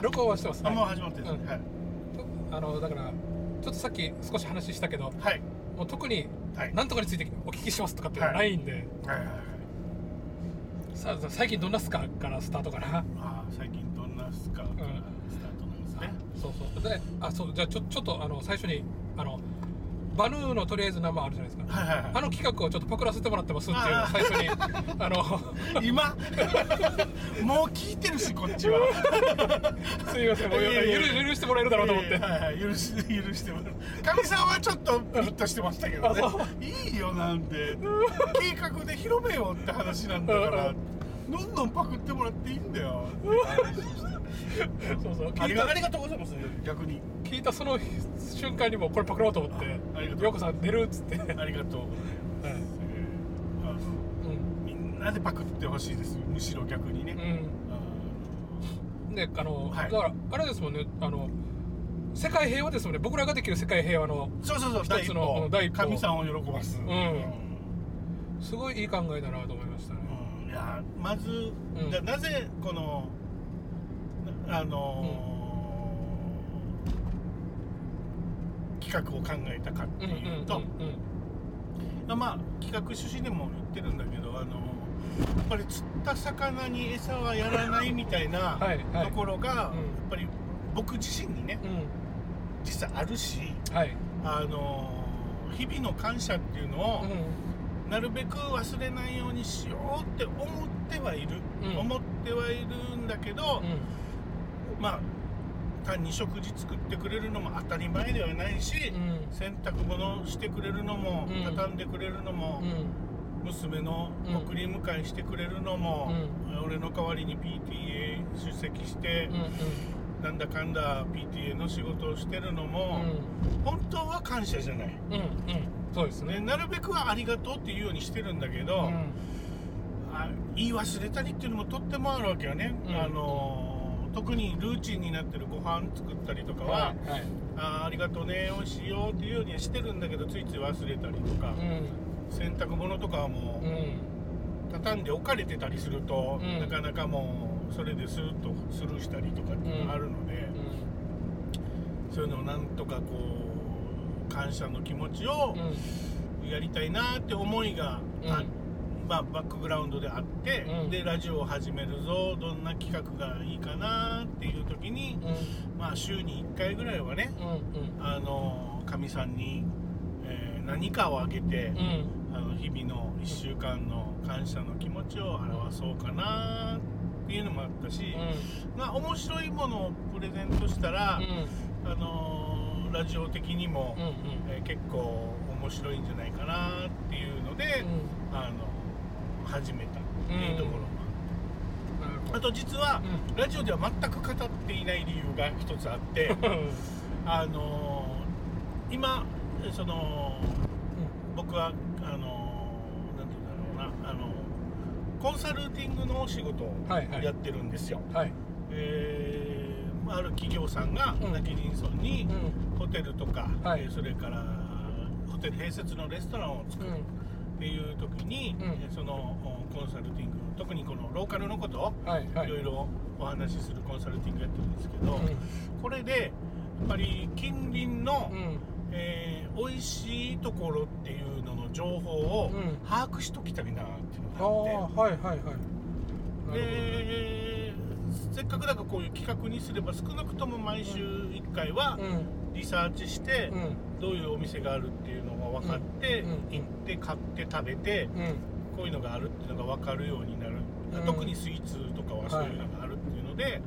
録音はしてます、あもう始まってるうん。はい。あのだからちょっとさっき少し話したけどはい。もう特にはい。何とかについてお聞きしますとかっていうのはないんで、はいはいはい。さあ最近どんなスカからスタートかなああ最近どんなスカからスタートなんですね、そうそう。であそうじゃあちょちょっとあの最初にあのバヌーのとりあえず生あるじゃないですか、はいはいはい。あの企画をちょっとパクらせてもらってますっていう最初にあの 今？もう聞いてるしこっちは。すいませんもう許許してもらえるだろうと思って、えーはいはい許し許してもらう。かみさんはちょっとピリッとしてましたけどね。いいよなんで。計画で広めようって話なんだからどんどんパクってもらっていいんだよ。って話をして そうそう。あ聞いたりがありがとうございます。逆に。聞いたその瞬間にもうこれパクろうと思ってあありがとう「ようこさん出る」っつって、ありがとうございあのうん。みんなでパクってほしいですむしろ逆にね、うん、であの、はい。だからあれですもんねあの世界平和ですもんね。僕らができる世界平和のそうそうそう。一つの第一歩。神さんを喜ばす。ん。すごいいい考えだなと思いましたね、うん。いやまず、うん。じゃあなぜこのなあのー企画を考えたかっていうと、うんまあ企画趣旨でも言ってるんだけどあのやっぱり釣った魚に餌はやらないみたいな ところが、うん。やっぱり僕自身にねうん。実際あるしはい。あのー日々の感謝っていうのを、うなるべく忘れないようにしようって思ってはいる、うん。思ってはいるんだけど、んうんまあ単に食事作ってくれるのも当たり前ではないし、うん。洗濯物してくれるのも、うん。畳んでくれるのも、うん。娘のうん送り迎えしてくれるのも、俺の代わりに PTA 出席してうん、うん。なんだかんだ PTA の仕事をしてるのも、本当は感謝じゃない。うんうん。そうですね、ねなるべくはありがとうっていうようにしてるんだけど、うん。あ言い忘れたりっていうのもとってもあるわけよね、うん。あのー特にルーチンになってるご飯作ったりとかは、はいはい。あーありがとうね美味しいよっていうようにはしてるんだけどついつい忘れたりとか、うん。洗濯物とかはもううん。畳んで置かれてたりすると、うん。なかなかもうそれでスーッとスルーしたりとかっていうのがあるので、うん。そういうのをなんとかこう感謝の気持ちをうん。やりたいなって思いがあうんまあ、バックグラウンドであって、うん。でラジオを始めるぞどんな企画がいいかなっていう時に、うん。まあ週に1回ぐらいはねうんうん。あのかみさんに、えー何かをあげて、うん。あの日々の1週間の感謝の気持ちを表そうかなっていうのもあったし、まあ面白いものをプレゼントしたら、うん。あのラジオ的にも、うんうん。えー結構面白いんじゃないかなっていうので、あの始めたっていうところ。もああと実は、うん。ラジオでは全く語っていない理由が一つあって あのー今その僕はあのーなんて言うんだろうなあのコンサルティングのお仕事をはいはい。やってるんですよ、はい。えーある企業さんがうん。泣き人村にうん。ホテルとか、はい。えーそれからホテル併設のレストランを作るっていう時に、うん。えーそのおコンサルティング特にこのローカルのことをはいはい。いろいろお話しするコンサルティングやってるんですけど、これでやっぱり近隣の、うん。うんえー美味しいところっていうのの情報をうん。把握しときたいなっていうあのがあって。あはいはいはい。でせっかくだからこういう企画にすれば少なくとも毎週1回はリサーチしてうん。どういうお店があるっていうのが分かって行って買って食べてうん。こういうのがあるっていうのが分かるようになる。うん。特にスイーツとかはそういうのがあるっていうので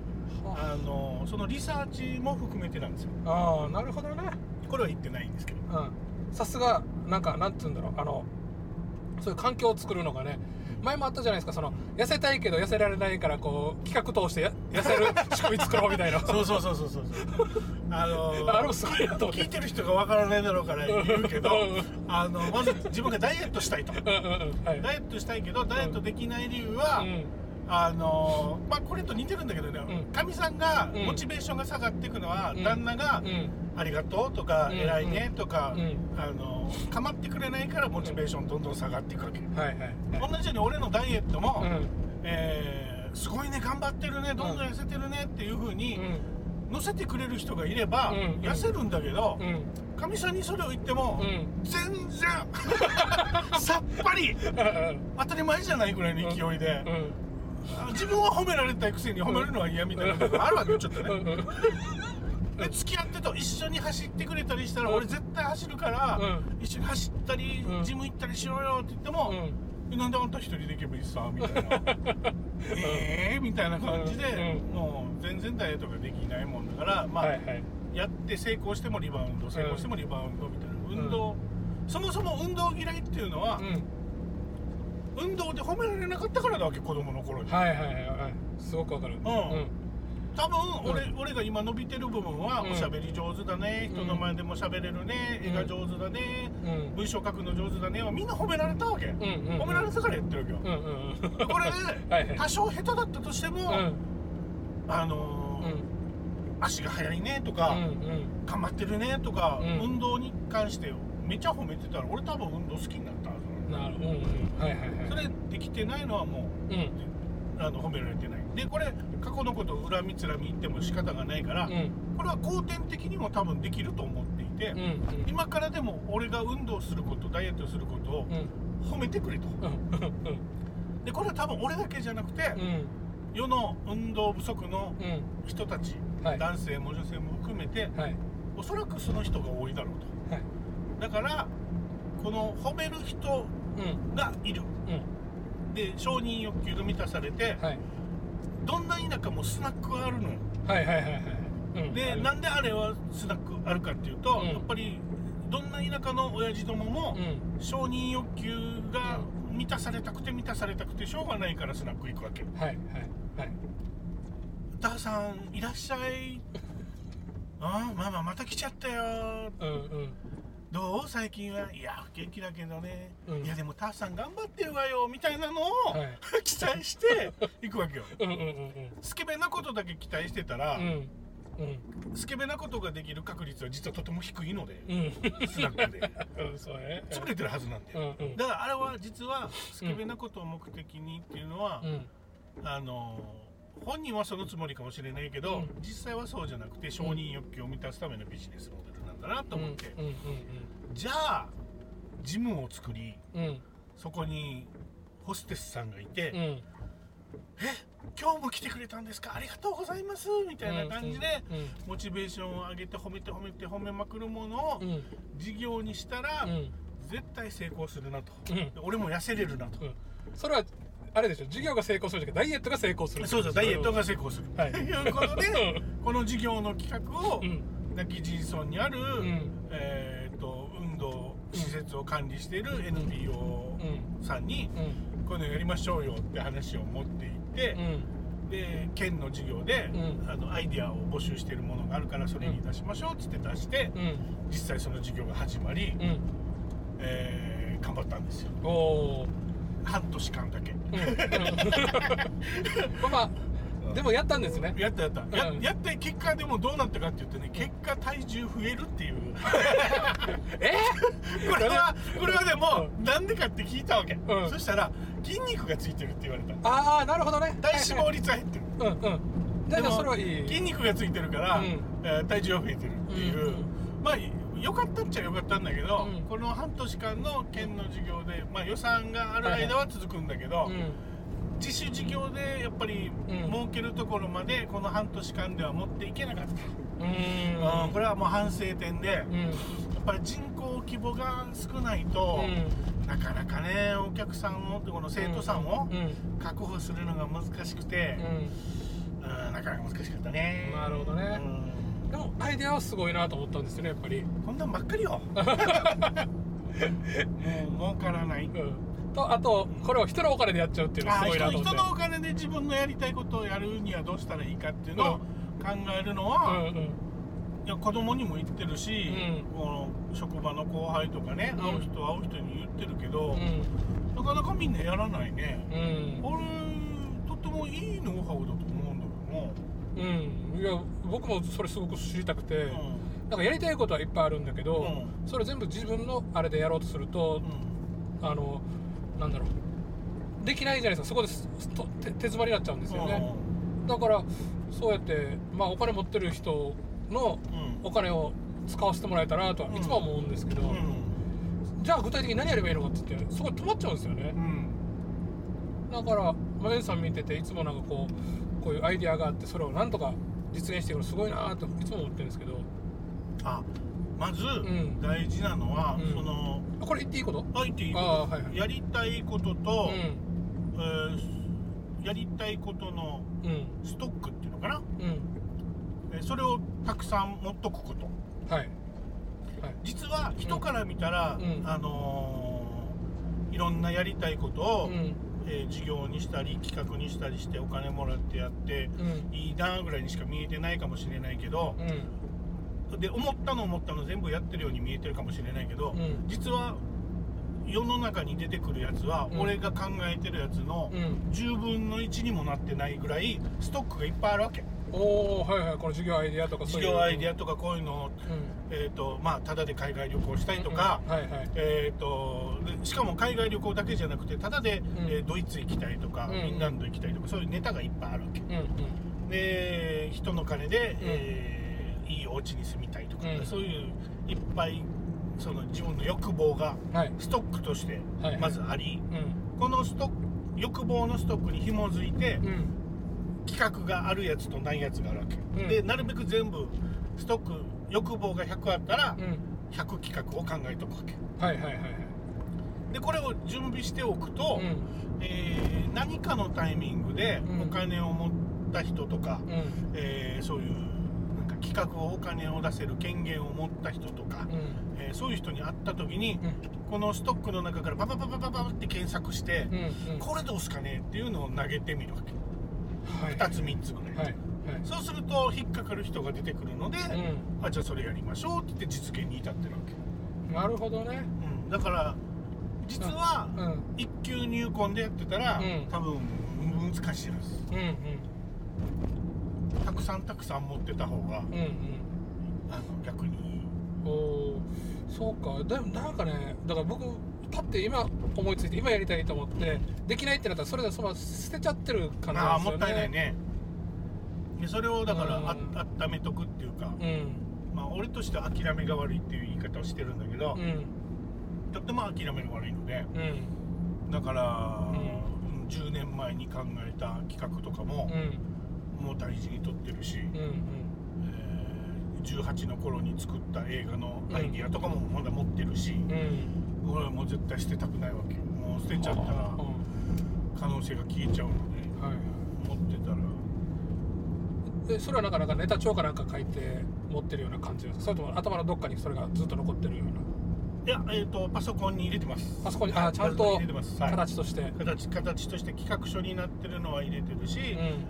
はあ。のそのリサーチも含めてなんですよ。ああなるほどね。これは言ってないんですけど。うん。さすがなんかなんて言うんだろう。あのそういう環境を作るのがね前もあったじゃないですかその痩せたいけど痩せられないからこう企画通してや痩せる 仕組み作ろうみたいな。そうそうそうそうそう。あのあれもすごいなと聞いてる人が分からないだろうから言うけどうん。あのまず自分がダイエットしたいと。うんうんうん。はい。ダイエットしたいけどダイエットできない理由は、うんあのまあこれと似てるんだけどねうん。かみ、さんがうん。モチベーションが下がっていくのは、うん。旦那が、うん。ありがとうとか、うん。偉いねとか、うん。あの構ってくれないからモチベーションどんどん下がっていくわけ、はいはいはい。同じように俺のダイエットも、うん。えーすごいね頑張ってるねどんどん痩せてるねっていうふうにうん。乗せてくれる人がいれば、うん。痩せるんだけどうん。かみ、さんにそれを言っても、うん。全然 さっぱり当たり前じゃないぐらいの勢いで、自分は褒められたいくせに褒めるのは嫌みたいなとこあるわけよちょっとね。で付き合ってと一緒に走ってくれたりしたら俺絶対走るから、う一緒に走ったり、うん。ジム行ったりしようよって言っても、なんであんた一人で行けばいいさみたいな。ええみたいな感じで、うん。もう全然ダイエットができないもんだからまあ、やって成功してもリバウンド成功してもリバウンドみたいな運動、そもそも運動嫌いっていうのはう、ん運動で褒められなかったからだわけ子供の頃に、はいはいはいはい。すごくわかる。うん。多分俺,、う俺が今伸びてる部分は、うん。おしゃべり上手だね。人の前でもしゃべれるね、うん。絵が上手だね、うん。文章書くの上手だね。はみんな褒められたわけ、褒められたからやってるわけよ、これ多少下手だったとしても、うん。あの足が速いねとか、うん頑張ってるねとか、うん。運動に関してめちゃ褒めてたら俺多分運動好きになったはずなのなるうんうんはいはいはい。それできてないのはもううん。あの褒められてない。でこれ過去のことを恨みつらみ言っても仕方がないから、うん。これは後天的にも多分できると思っていて、うんうん。今からでも俺が運動することダイエットすることをうん。褒めてくれと。うん。でこれは多分俺だけじゃなくて、うん。世の運動不足のうん。人たち、はい。男性も女性も含めてはい。おそらくその人が多いだろうと。はい。だからこの褒める人うんがいる。うん。で承認欲求が満たされて、はい。どんな田舎もスナックがあるの。よはいはいはいはい。うん。でなんであれはスナックあるかっていうと、うん。やっぱりどんな田舎の親父どもも、うん。承認欲求が満たされたくて満たされたくてしょうがないからスナック行くわけ。はいはいはい「ダーさんいらっしゃい」ああママまた来ちゃったようんうんどう？最近は。いや不景気だけどね、うん。いやでもターさん頑張ってるわよ。みたいなのを、はい。期待して行くわけよ。うんスケベなことだけ期待してたら、うん。うん。スケベなことができる確率は実はとても低いので、うん。スナックで。潰れてるはずなんだよ、だからあれは実はスケベなことを目的にっていうのは、うん。あの本人はそのつもりかもしれないけど、うん。実際はそうじゃなくて承認欲求を満たすためのビジネスモデルなんだなと思って、うんうんじゃあジムを作りうん。うんそこにホステスさんがいて「うんえ今日も来てくれたんですか？ありがとうございます」みたいな感じで、うんモチベーションを上げて褒めて褒めて褒めまくるものをうん。うん事業にしたら、うん。絶対成功するなと、俺も痩せれるなと、うん。それはあれでしょ？授業が成功するじゃダイエットが成功するそうそうダイエットが成功する、はい。と いうことでこの事業の企画を、うん亡き人村にある、ん。えー、と運動施設を管理している NPO うさんに、うん。こういうのやりましょうよって話を持っていってう、ん。で県の事業で、うん。あのアイディアを募集しているものがあるからそれに出しましょうっつって出して、うん。実際その事業が始まり、うん。えー頑張ったんですよ。半年間だけ。まあでもやったんですね。やったやった、やうん。やって結果でもどうなったかって言ってね結果体重増えるっていう。え？これはこれはでもなんでかって聞いたわけ、うん。そしたら筋肉がついてるって言われた。ああなるほどね。体脂肪率は減ってる、うんうん。だからそれはいい。筋肉がついてるから、うん。えー体重は増えてるっていう、うんまあ良かったっちゃ良かったんだけど、うん。この半年間の県の授業で、まあ、予算がある間は続くんだけど、うん自主事業でやっぱりうん。儲けるところまでこの半年間では持っていけなかった、うーん。うんこれはもう反省点で、やうん。っぱり人口規模が少ないと、なかなかねお客さんをこの生徒さんを確保するのが難しくて、うんなかなか難しかったね。なるほどね。うん。でもアイデアはすごいなと思ったんですよねやっぱり。こんなんばっかりよ。もう儲からない。うんとあとこれを人のお金でやっちゃうっていうのがすあごいなと思って。人人のお金で自分のやりたいことをやるにはどうしたらいいかっていうのを考えるのは、うんうん。いや子供にも言ってるし、うん。この職場の後輩とかね、うん。会う人会う人に言ってるけど、うん。なかなかみんなやらないね、うん。これとってもいいノウハウだと思うんだうん。いや僕もそれすごく知りたくて、けどななんかやりたいことはいっぱいあるんだけど、うそれ全部自分のあれでやろうとするとあのなんだろう。できないじゃないですか。そこで手手詰まりになっちゃうんですよね。だからそうやって、まあ、お金持ってる人のうん。お金を使わせてもらえたらとはいつも思うんですけど、うん。じゃあ具体的に何やればいいのかって言ってそこで止まっちゃうんですよね。うん。だからマエンさん見てていつもなんかこうこういうアイディアがあってそれをなんとか実現していくのすごいなといつも思ってるんですけど。あまずん。大事なのは、うん。そのあこれ言っていいこと？あ言っていいああはいはい。やりたいことうと、ん。えーやりたいことのうん。ストックっていうのかな、うん。えーそれをたくさん持っとくこと。はい。実は人から見たら、うん。あのーいろんなやりたいことを、うん。えー事業にしたり企画にしたりしてお金もらってやってうん。いいなぐらいにしか見えてないかもしれないけどうんで思ったの思ったの全部やってるように見えてるかもしれないけど、うん。実は世の中に出てくるやつは、うん。俺が考えてるやつのうん。10分の1にもなってないぐらいストックがいっぱいあるわけ。おおはいはい。この授業アイディアとか事そういう。業アイデアとかこういうのを、うん。えーとまあ、ただで海外旅行したりとか、うん。うんはいはい。えー、とでしかも海外旅行だけじゃなくてただで、ん。えードイツ行きたいとか、うん。フィンランド行きたいとかそういうネタがいっぱいあるわけ。うんうん。で人の金で、えーいいお家に住みたいとか、うん。そういういっぱいその自分の欲望がはい。ストックとしてはいまずあり、うん。このストック欲望のストックに紐づいて、うん。企画があるやつとないやつがあるわけ、うん。でなるべく全部ストック欲望が100あったらうん。100企画を考えとくわけ。はいはいはいはい。でこれを準備しておくと、うん。えー何かのタイミングでうん。お金を持った人とか、うん。えーそういう企画をお金を出せる権限を持った人とか、うん。えーそういう人に会った時に、うん。このストックの中からパパパパパパって検索して、うんうんこれどうすかねっていうのを投げてみるわけはい2つ3つぐらい、はいはいそうすると引っかかる人が出てくるので、うあじゃあそれやりましょうって言って実現に至ってるわけ、んなるほどねうん、だから実はうん一級入魂でやってたら、うん多分難しいですうんうんたくさんたくさん持ってた方が、うんうん。あの逆に。いいおおそうか。でもなんかねだから僕パッて今思いついて今やりたいと思ってできないってなったらそれでそのまま捨てちゃってる感じああもなんですよね。ったいないね。でそれをだからうんあ温めとくっていうか、うん。まあ俺としては諦めが悪いっていう言い方をしてるんだけど、うん。とっても諦めが悪いのでうん。だから、うん。うん10年前に考えた企画とかもう、んもう大事にとってるし、うんえー18の頃に作った映画のアイディアとかもまだ持ってるし、うん。うん俺はもう絶対捨てたくないわけ。よもう捨てちゃったらは可能性が消えちゃうのでいはい。持ってたら。でそれはなかなかネタ帳かなんか書いて持ってるような感じですか？それとも頭のどっかにそれがずっと残ってるような？いや、えー、とパソコンに入れてます。あそこにあちゃんパソコンにと入れてます、はい。形として。形形として企画書になってるのは入れてるし、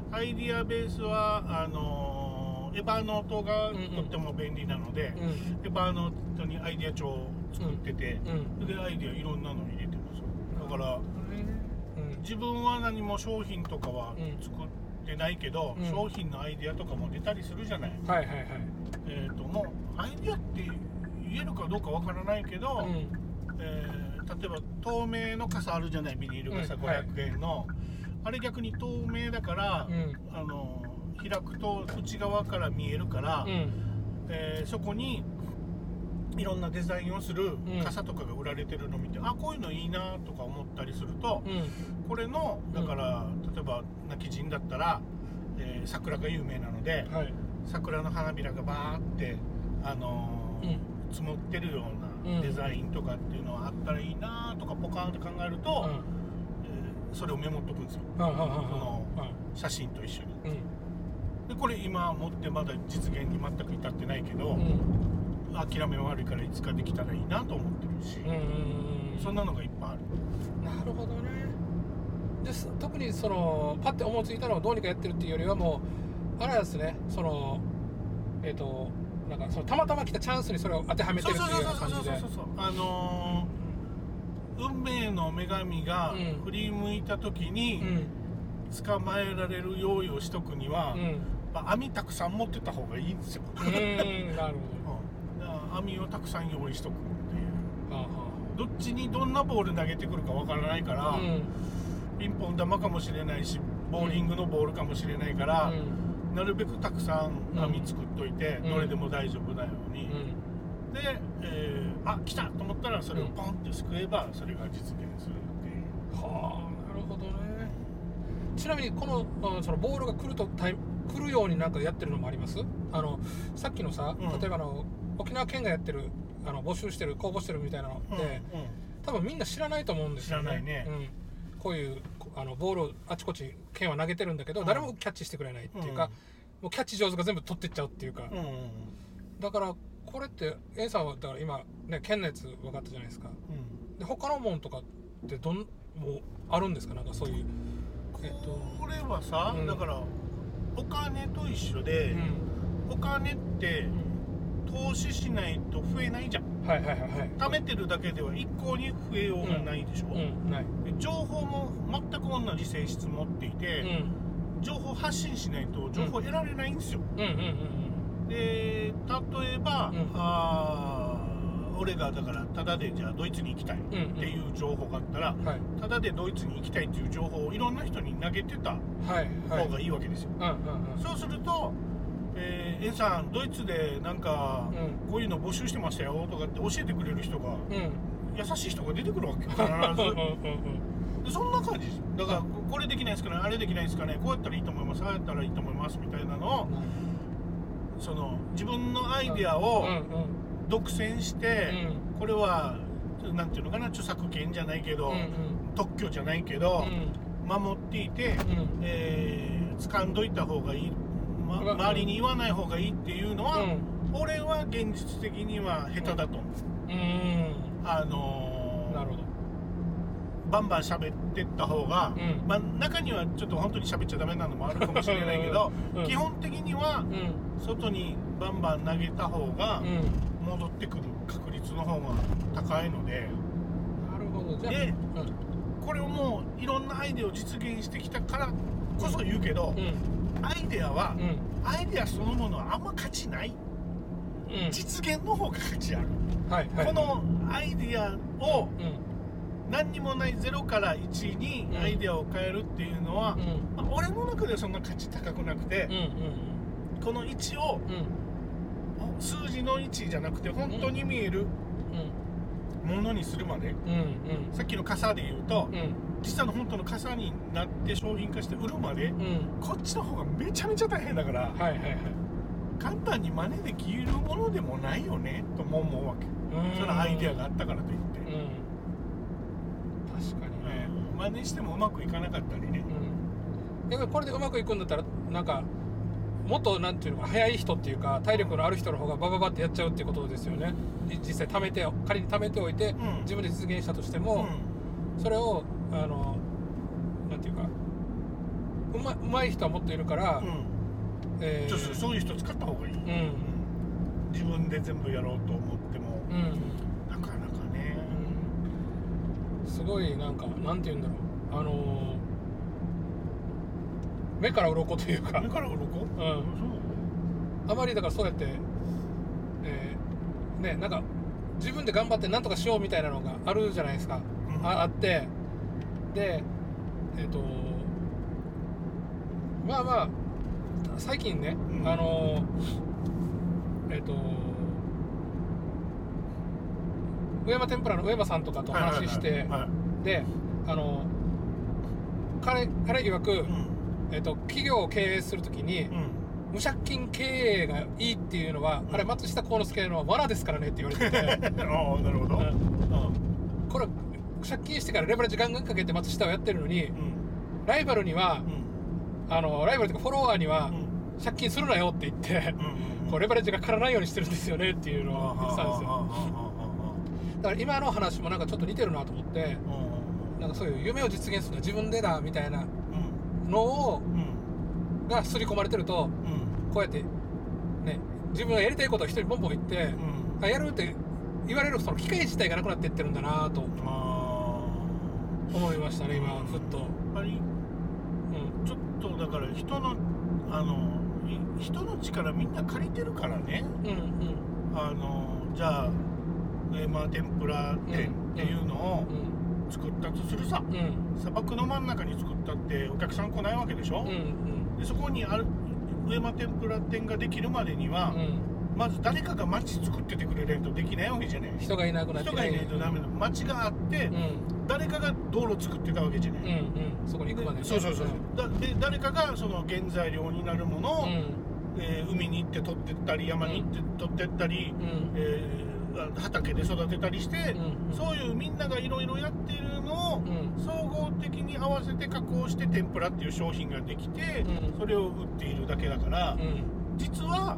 うん。アイディアベースはあのーエヴァノートがとっても便利なので、うん。エヴァノートにアイディア帳を作ってて、うん。でアイディアいろんなの入れてますだからうん。自分は何も商品とかはうん作ってないけど、うん。商品のアイディアとかも出たりするじゃない、はいはいはい。えー、ともうアイディアって言えるかどうかわからないけど、うん。えー例えば透明の傘あるじゃないビニール傘うん。はい500円の、あれ逆に透明だから、うん。あの開くと内側から見えるから、うん。えーそこにいろんなデザインをするうん。傘とかが売られてるのを見て、あこういうのいいなとか思ったりすると、うん。これのだから、例えば泣き人だったら、えー桜が有名なので、はい。桜の花びらがバーって、あのーうん積もってるよううん。なデザインとかっていうのはあったらいいなとかポカーンと考えると、うん。えーそれをメモっとくんですよ。その写真と一緒に。うん。でこれ今持ってまだ実現に全く至ってないけど、うん。諦め悪いからいつかできたらいいなと思ってるし、そんなのがいっぱいある。なるほどね。です特にそのパッて思いついたのをどうにかやってるっていうよりはもうあれですね。そのえっ、となんかそのたまたま来たチャンスにそれを当てはめてるっていうような感じであのー運命の女神がうん。振り向いた時うにん。捕まえられる用意をしとくには、うん。まあ網たくさん持ってた方がいいんですよ、うんなるほうん。だから網をたくさん用意しとくっていう。どはどっちにどんなボール投げてくるかわからないから、あはあうん。ピンポン玉かもしれないしボーリングのボールかもしれないから、うんなるべくたくさん網作っといて、うん。どれでも大丈夫なように、うん。で、えーあ来たと思ったらそれをポンってすくえばそれが実現するっていう。はあなるほどね。ちなみにこのあそのボールが来るとタイ来るようになんかやってるのもあります？あのさっきのさ、うん。例えばあの沖縄県がやってるあの募集してる公募してるみたいなのって、うんうん。多分みんな知らないと思うんですよね。知らないね。うん、こういうこあのボールをあちこち県は投げてるんだけど、うん。誰もキャッチしてくれないっていうか、もうキャッチ上手が全部取ってっちゃうっていうか、だからこれって A さんはだから今ね県のやつ分かったじゃないですか。うん。で他のもんとかってどんもうあるんですか？なんかそういうえっとこれはさ、うん。だからお金と一緒で、お金って投資しないと増えないじゃんはいはいはい。はい貯めてるだけでは一向に増えようがないでしょ、うんない。で情報も全く同じ性質持っていて、うん。情報発信しないと情報得られないんですよ、うんうんうんで例えば、うん。あー俺がだからタダでじゃあドイツに行きたいっうんうん。ていう情報があったら、はい。タダでドイツに行きたいっていう情報をいろんな人に投げてたはいはい。方がいいわけですよ、うんうん。そうすると「えー、エンさんドイツでなんかうん。こういうの募集してましたよ」とかって教えてくれる人がうん。うん優しい人が出てくるわけ必うんうんずうん。でそんな感じ。ですだからここれできないですかねあれできないですかねこうやったらいいと思いますああやったらいいと思いますみたいなのをその自分のアイデアをうん。うん独占して、うん。これはなんていうのかな著作権じゃないけど、うん特許じゃないけうど、ん。守っていて、うん。えー掴んどいた方がいい、まうん。周りに言わない方がいいっていうのは、うん。俺は現実的には下手だと思う、うん。あのーなるほど。バンバン喋ってった方が、うん。まあ、中にはちょっと本当に喋っちゃダメなのもあるかもしれないけど、うん。基本的にはうん。外にバンバン投げた方がうん。戻ってくる確率の方が高いので。なるほど。でうん。これをもういろんなアイデアを実現してきたからこそ言うけど、うんアイデアは、うん。アイデアそのものはあんま価値ない。うん。実現の方が価値ある、はいはい。このアイデアをうん。何にもない0から1にうん。アイデアを変えるっていうのはう、ん。まあ俺の中ではそんな価値高くなくてうんうんこの1をうん。数字の1じゃなくて本当に見えるものにするまで。さっきの傘で言うとうん実際の本当の傘になって商品化して売るまでうん。こっちの方がめちゃめちゃ大変だからはいはいはい簡単に真似できるものでもないよねとも思うわけ。うん。そのアイデアがあったからといって、うん。確かにね。うん。真似してもうまくいかなかったりね。うん。逆にこれでうまくいくんだったらなんかもっとなんていうのか早い人っていうか体力のある人の方がバババってやっちゃうっていうことですよね。い実際貯めて仮に貯めておいてうん。自分で実現したとしてうん。も、それをあのなんていうかうまうまい人はもっといるから、うん。えーちょっとそういう人使った方がいい、うん。うん自分で全部やろうと思ってもうん。なかなかね。うん。すごいなんかなんて言うんだろう。あのー目から鱗というか。目から鱗？うん。あまりだからそうやって、えーねなんか自分で頑張ってなんとかしようみたいなのがあるじゃないですか、うん。ああってでえっ、とまあまあ最近ね、うん。あのえっ、と上山天ぷらの上山さんとかと話して、であの彼彼曰く、うん。えっと企業を経営するときに、うん。無借金経営がいいっていうのは、あれ松下幸之助の罠ですからねって言われてて。ああなるほど、うん。うん。これ借金してからレバレッジガンガンかけて松下をやってるのにうん。ライバルにはうん。あのライバルというかフォロワーにはうん。借金するなよって言ってうんこうレバレッジが足らないようにしてるんですよねっていうのを言ってたんですよ。よだから今の話もなんかちょっと似てるなと思ってなんかそういう夢を実現するのは自分でだみたいなのをうん。が刷り込まれてるとうん。こうやってね自分がやりたいことを一人ボンボン言ってうん。あやるって言われるその機会自体がなくなっていってるんだなと。あ思いましたね今ふっと、ーやっぱりうん、ちょっとだから人のあのい人の力みんな借りてるからね。うんうん。あのじゃあ上間天ぷら店っていうのをうん作ったとするさ。うん。砂漠の真ん中に作ったってお客さん来ないわけでしょ、うんうん。でそこにある上間天ぷら店ができるまでには、うんまず誰かが街作っててくれないとできないわけじゃない。人がいなくなって人がいないとダメだ。街があって、うん。誰かが道路作ってたわけじゃない、うんうん。そこに行くまでね。そうそうそう、ん。だで誰かがその原材料になるものを、うん。えー海に行って取ってったり山に行って取ってったり、うん。えー畑で育てたりして、うんうん。そういうみんながいろいろやってるのを、うん。総合的に合わせて加工して天ぷらっていう商品ができて、うん。それを売っているだけだから、うん。実は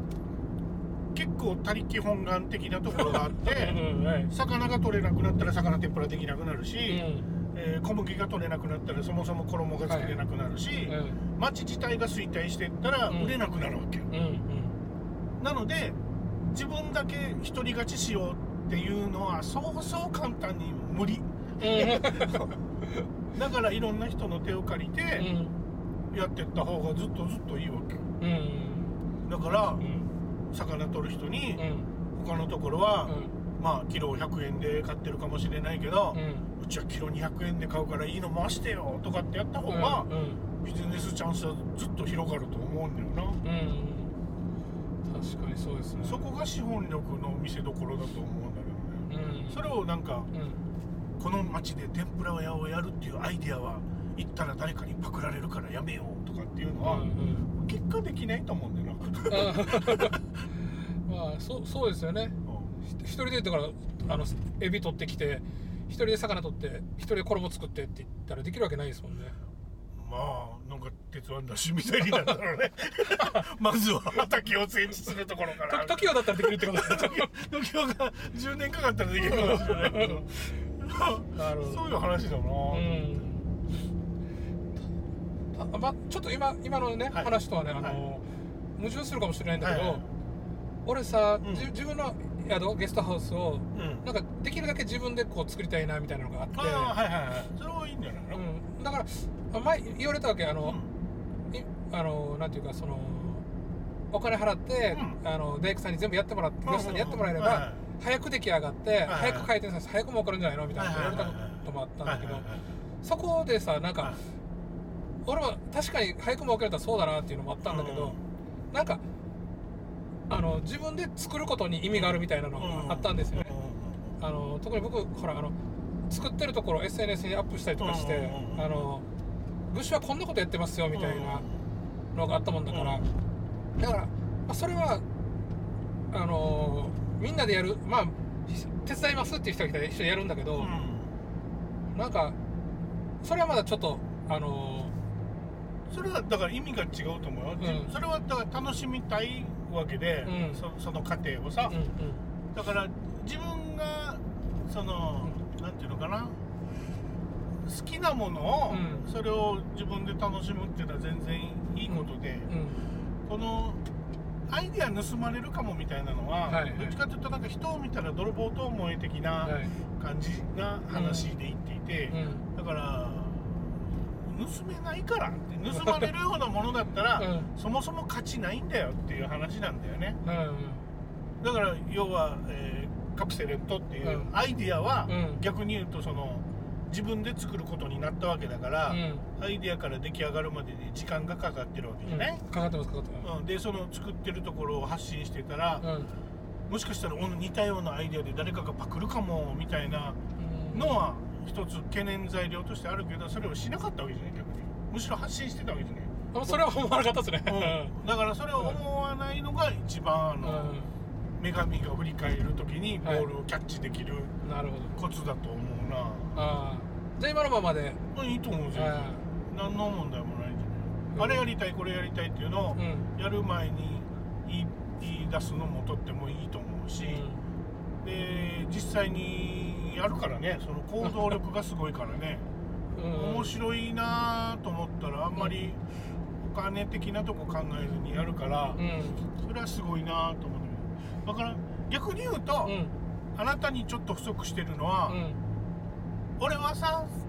結構他力本願的なところがあって うんはい。魚が取れなくなったら魚天ぷらできなくなるし、うん。えー小麦が取れなくなったらそもそも衣が作れなくなるし、うん。町自体が衰退していったらうん。売れなくなるわけよ、うんなので自分だけ独り勝ちしようっていうのはそうそう簡単に無理。うん。だからいろんな人の手を借りうてん。やってった方がずっとずっといいわけうん。だからうん魚取る人にうん。他のところは、うん。まあキロ100円で買ってるかもしれないけど、うちはキロ200円で買うからいいの回してよとかってやった方がうんビジネスチャンスはずっと広がると思うんだよな、うん。確かにそうですね。そこが資本力の見せどころだと思うんだけどね。うん。それをなんかうん。この町で天ぷら屋をやるっていうアイデアは行ったら誰かにパクられるからやめようとかっていうのは、結果できないと思うんだよ。な、まあそうそうですよね。ひ一人でだからあのエビ取ってきて一人で魚取って一人で衣作ってって言ったらできるわけないですもんね。まあなんか鉄腕だしみたいになったらね。まずは。畑を整地するところから。と時はだったらできるってことです 時はが10年かかったらできるかもしれないけど。そういう話だな、うん。たまあ、ちょっと今今のね、はい。話とはねあの、はい矛盾するかもしれないんだけど、はいはい。俺さ、うん。じ自分の宿ゲストハウスをうん。なんかできるだけ自分でこう作りたいなみたいなのがあって。はいはいはい。それはいいんじゃないの、うん、だからあ前言われたわけあの、いあのなんていうかそのお金払って、うあの大工さんに全部やってもらってうん。業者さんにやってもらえれば、はいはい早く出来上がって、はい早く回転させて早く儲かるんじゃないの？みたいな言われたこともあったんだけど、はいはいはいそこでさなんか、はい。俺も確かに早く儲けれたらそうだなっていうのもあったんだけど、なんかあの自分で作ることに意味があるみたいなのがあったんですよね、あの特に僕ほらあの作ってるところ SNS にアップしたりとかして、あの武士はこんなことやってますよみたいなのがあったもんだから、だから、まあ、それはあのみんなでやるまあ手伝いますっていう人が来たら一緒にやるんだけど、なんかそれはまだちょっとあのそれはだから意味が違うと思うよ、うん。それはだから楽しみたいわけで、うん。そその過程をさ、うんうん。だから自分がその、なんていうのかな。好きなものを、うん。それを自分で楽しむっていうのは全然いいことで、うん。このアイデア盗まれるかもみたいなのは、はいはい。どっちかというとなんか人を見たら泥棒と思え的なはい。感じな話で言っていて、うん。だから盗めないからって盗まれるようなものだったら、うん。そもそも価値ないんだよっていう話なんだよね。うんだから要は、えーカプセレントっていううん。アイディアは、うん。逆に言うとその自分で作ることになったわけだから、うん。アイディアから出来上がるまでに時間がかかってるわけじゃない、かかってますかかってまうん。でその作ってるところを発信してたら、すうん。もしかしたら同似たようなアイデアで誰かがパクるかもみたいなのは一つ懸念材料としてあるけどそれをしなかったわけじゃない逆に。むしろ発信してたわけじゃない、あそれは思わなかったですね。うん、だからそれを思わないのが一番あうん、の、女神が振り返る時にボールをキャッチできるうん、なるほど。コツだと思うな、ああ。じゃあ今のままで。まあいいと思うしは何の問題もないんじゃない、あれやりたいこれやりたいっていうのをいうん。やる前に言い出すのもとってもいいと思うし、で実際にやるからねその行動力がすごいからね。うん。面白いなと思ったらあんまりお金的なとこ考えずにやるからうん。それはすごいなと思うんだから逆に言うと、うん。あなたにちょっと不足してるのは、うん俺はさう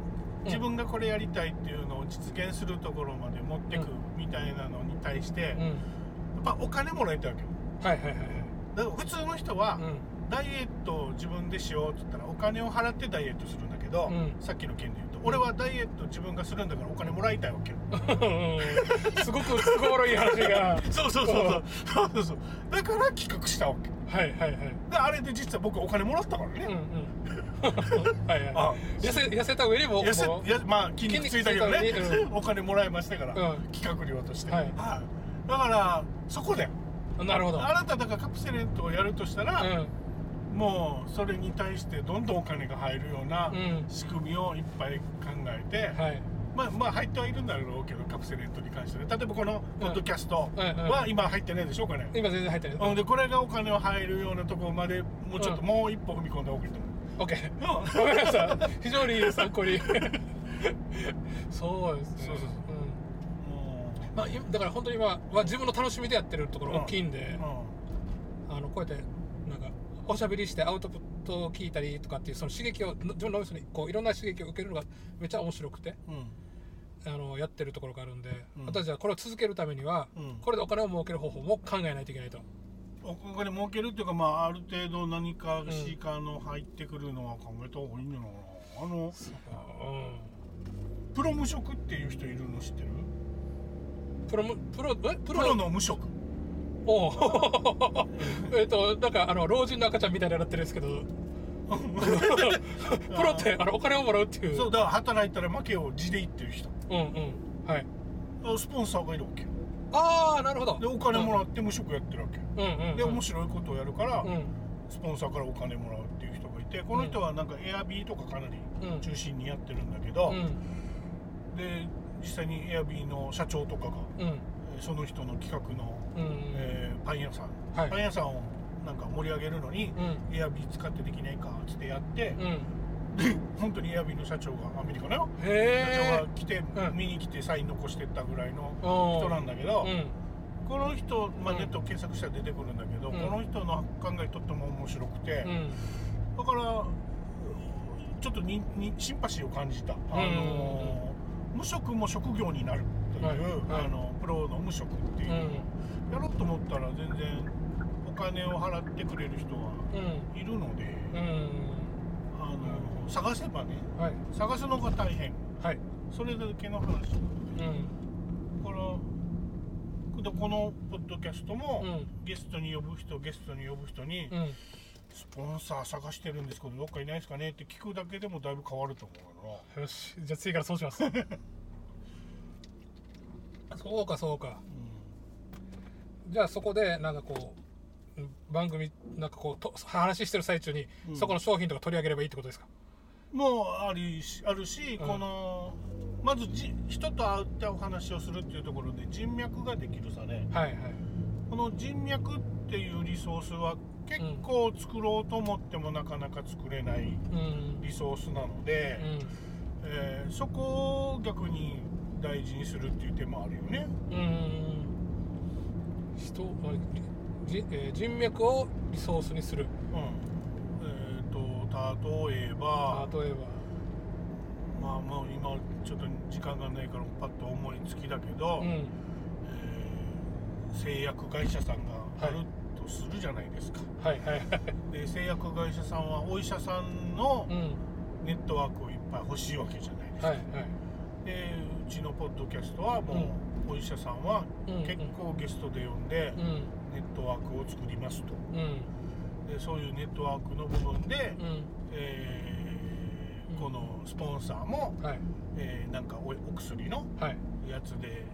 ん自分がこれやりたいっていうのを実現するところまで持ってくみたいなのに対して、やっうんぱお金もらいたいわけよ。はいはいはいだから普通の人は、はいダイエットを自分でしようって言ったらお金を払ってダイエットするんだけど、うん。さっきの件で言うと俺はダイエット自分がするんだからお金もらいたいわけよ。うん。すごくすごろい話が。そうそうそうそう。そうそうそう。だから企画したわけ。はいはいはい。であれで実は僕お金もらったからうんうね、ん。はいあはい。痩せ痩せた上にも痩せもう。やまあ筋肉ついたけどね。筋肉ついたのに。お金もらいましたから、うん。企画料として、はい。だからそこで。なるほど。あなただからカプセルトをやるとしたら、うんもうそれに対してどんどんお金が入るようなうん。仕組みをいっぱい考えて、はい。まあまあ入ってはいるんだろうけどカプセルトに関してね。例えばこのポッドキャストうんうんは今入ってないでしょうかね、今全然入ってないうん、でこれがお金を入るようなところまでもうちょっと、うん。もう一歩踏み込んだ方がいいと思う。オッケー。うん。わかりました。非常に参考にそうですね。そうそうそう。まあ、いだから本当に今は自分の楽しみでやってるところ大きいんでう、あのこうやっておしゃべりしてアウトプットを聞いたりとかっていうその刺激を自分の脳みそにこういろんな刺激を受けるのがめっちゃ面白くて。んうん。あのやってるところがあるんで、うん。私はこれを続けるためには、うんこれでお金を儲ける方法も考えないといけないと。お金儲けるっていうかまあある程度何かしかの入ってくるのは考えた方がいいんじゃないかな。あのう。プロ無職っていう人いるの知ってる？ん、プロムプロえプロの無職おう えっとなんかあの老人の赤ちゃんみたいになってるんですけど。プロってあのお金をもらうっていう。そうだから働いたら負けを地で言ってる人。うんうん。はい。スポンサーがいるわけ。ああなるほど。でお金もらって無職やってるわけ。うんうんうん。で面白いことをやるからうん。スポンサーからお金もらうっていう人がいてこの人はなんかエアビーとかかなりうん。中心にやってるんだけどうん。で実際にエアビーの社長とかがうん。えーその人の企画の、うん。えーパン屋さん、はい。パン屋さんをなんか盛り上げるのに、うん。エアビー使ってできないかっつってやってう、ん。本当にエアビーの社長がアメリカのよ。社長へが来て、うん。見に来てサイン残してったぐらいのえ人なんだけど、うん。この人、まあ、うんネット検索したら出てくるんだけど、うん。この人の考えとっても面白くて、うん。だからちょっとににシンパシーを感じた、あの無職も職業になるという、はい。はい。あのプロの無職っていうう、んやろうと思ったら全然お金を払ってくれる人がうん。いるので、うん。あの探せばねはい。探すのが大変。はい。それだけの話なので、うん。だかこのポッドキャストも、うん。ゲストに呼ぶ人ゲストに呼ぶ人に、うん。スポンサー探してるんですけどどっかいないですかね？って聞くだけでもだいぶ変わると思うよよし。じゃあ次からそうします。そうかそうか。な、じゃあそこでなんかこううん番組なんかこうと話してる最中に、うん。そこの商品とか取り上げればいいってことですか？もうありしあるし、うん。このまずじ人と会ってお話をするっていうところで人脈ができるさねはいはい。この人脈っていうリソースは結構作ろうと思ってもなかなか作れないうん。リソースなので、えーそこを逆に大事にするっていう手もあるよね。うんうん人人脈をリソースにする。うん。えー、と例えば例えば。まあまあ今ちょっと時間がないからパッと思いつきだけど、うん。えー製薬会社さんがあるとするじゃないですか、はいはいはい。で製薬会社さんはお医者さんのうん。ネットワークをいっぱい欲しいわけじゃないですか、はいはい。でうちのポッドキャストはもう、お医者さんはうん。結構ゲストで呼んで、うん。ネットワークを作りますと。うん。でそういうネットワークの部分で、うん。えーうん。このスポンサーも、はい。えーなんかおお薬のはい。やつで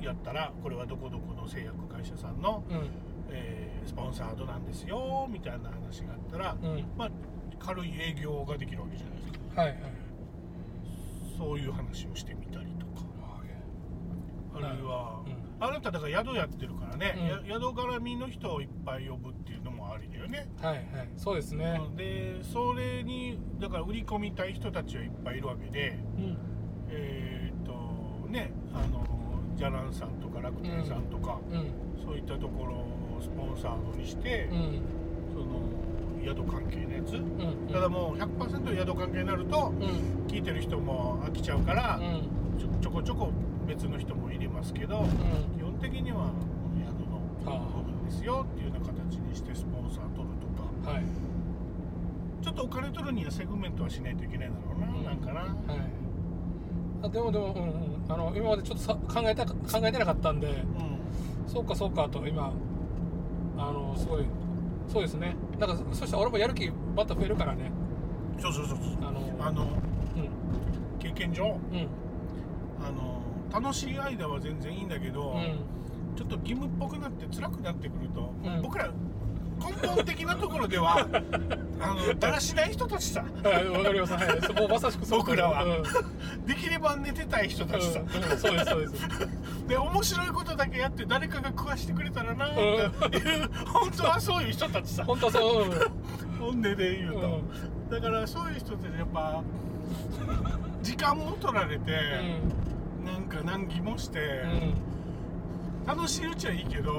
やったらこれはどこどこの製薬会社さんの、うん。えースポンサードなんですよみたいな話があったら、うん。まあ軽い営業ができるわけじゃないですか。はいはい。そういう話をしてあるいは、うん。あなただから宿やってるからね、うん。や宿絡みの人をいっぱい呼ぶっていうのもありだよね。はいはい。そうですね。うん。でそれにだから売り込みたい人たちはいっぱいいるわけで。うん。えーっとねあのじゃらんさんとか楽天さんとか、うん。そういったところをスポンサードにして、うん。その宿関係のやつ、うん。ただもう100%宿関係になるとうん。聞いてる人も飽きちゃうから、うん。ちょちょこちょこ別の人も入れますけど、うん。基本的には宿のはあ部分ですよっていうような形にしてスポンサー取るとか。はい。ちょっとお金取るにはセグメントはしないといけないだろうな、うん。なんかな。はい。あでもでも、うんうん、あの今までちょっとさ考えた考えてなかったんでうん。そうかそうかと今あのすごいそうですね。なんかそしたら俺もやる気また増えるからね。そうそうそうそう。あのあのうん。経験上うん楽しい間は全然いいんだけど、うん。ちょっと義務っぽくなって辛くなってくると、うん。僕ら根本的なところでは あのだらしない人たちさ。はいわかります。はいそうもうまさしくそう。僕らは。うん。できれば寝てたい人たちさ、うん。うんそうですそうです。で 面白いことだけやって誰かが食わしてくれたらなっていう、本当はそういう人たちさ。本当はそう。うん。本音で言うと、だからそういう人ってやっぱ時間も取られて、か難儀もして、うん。楽しいうちはいいけど、ん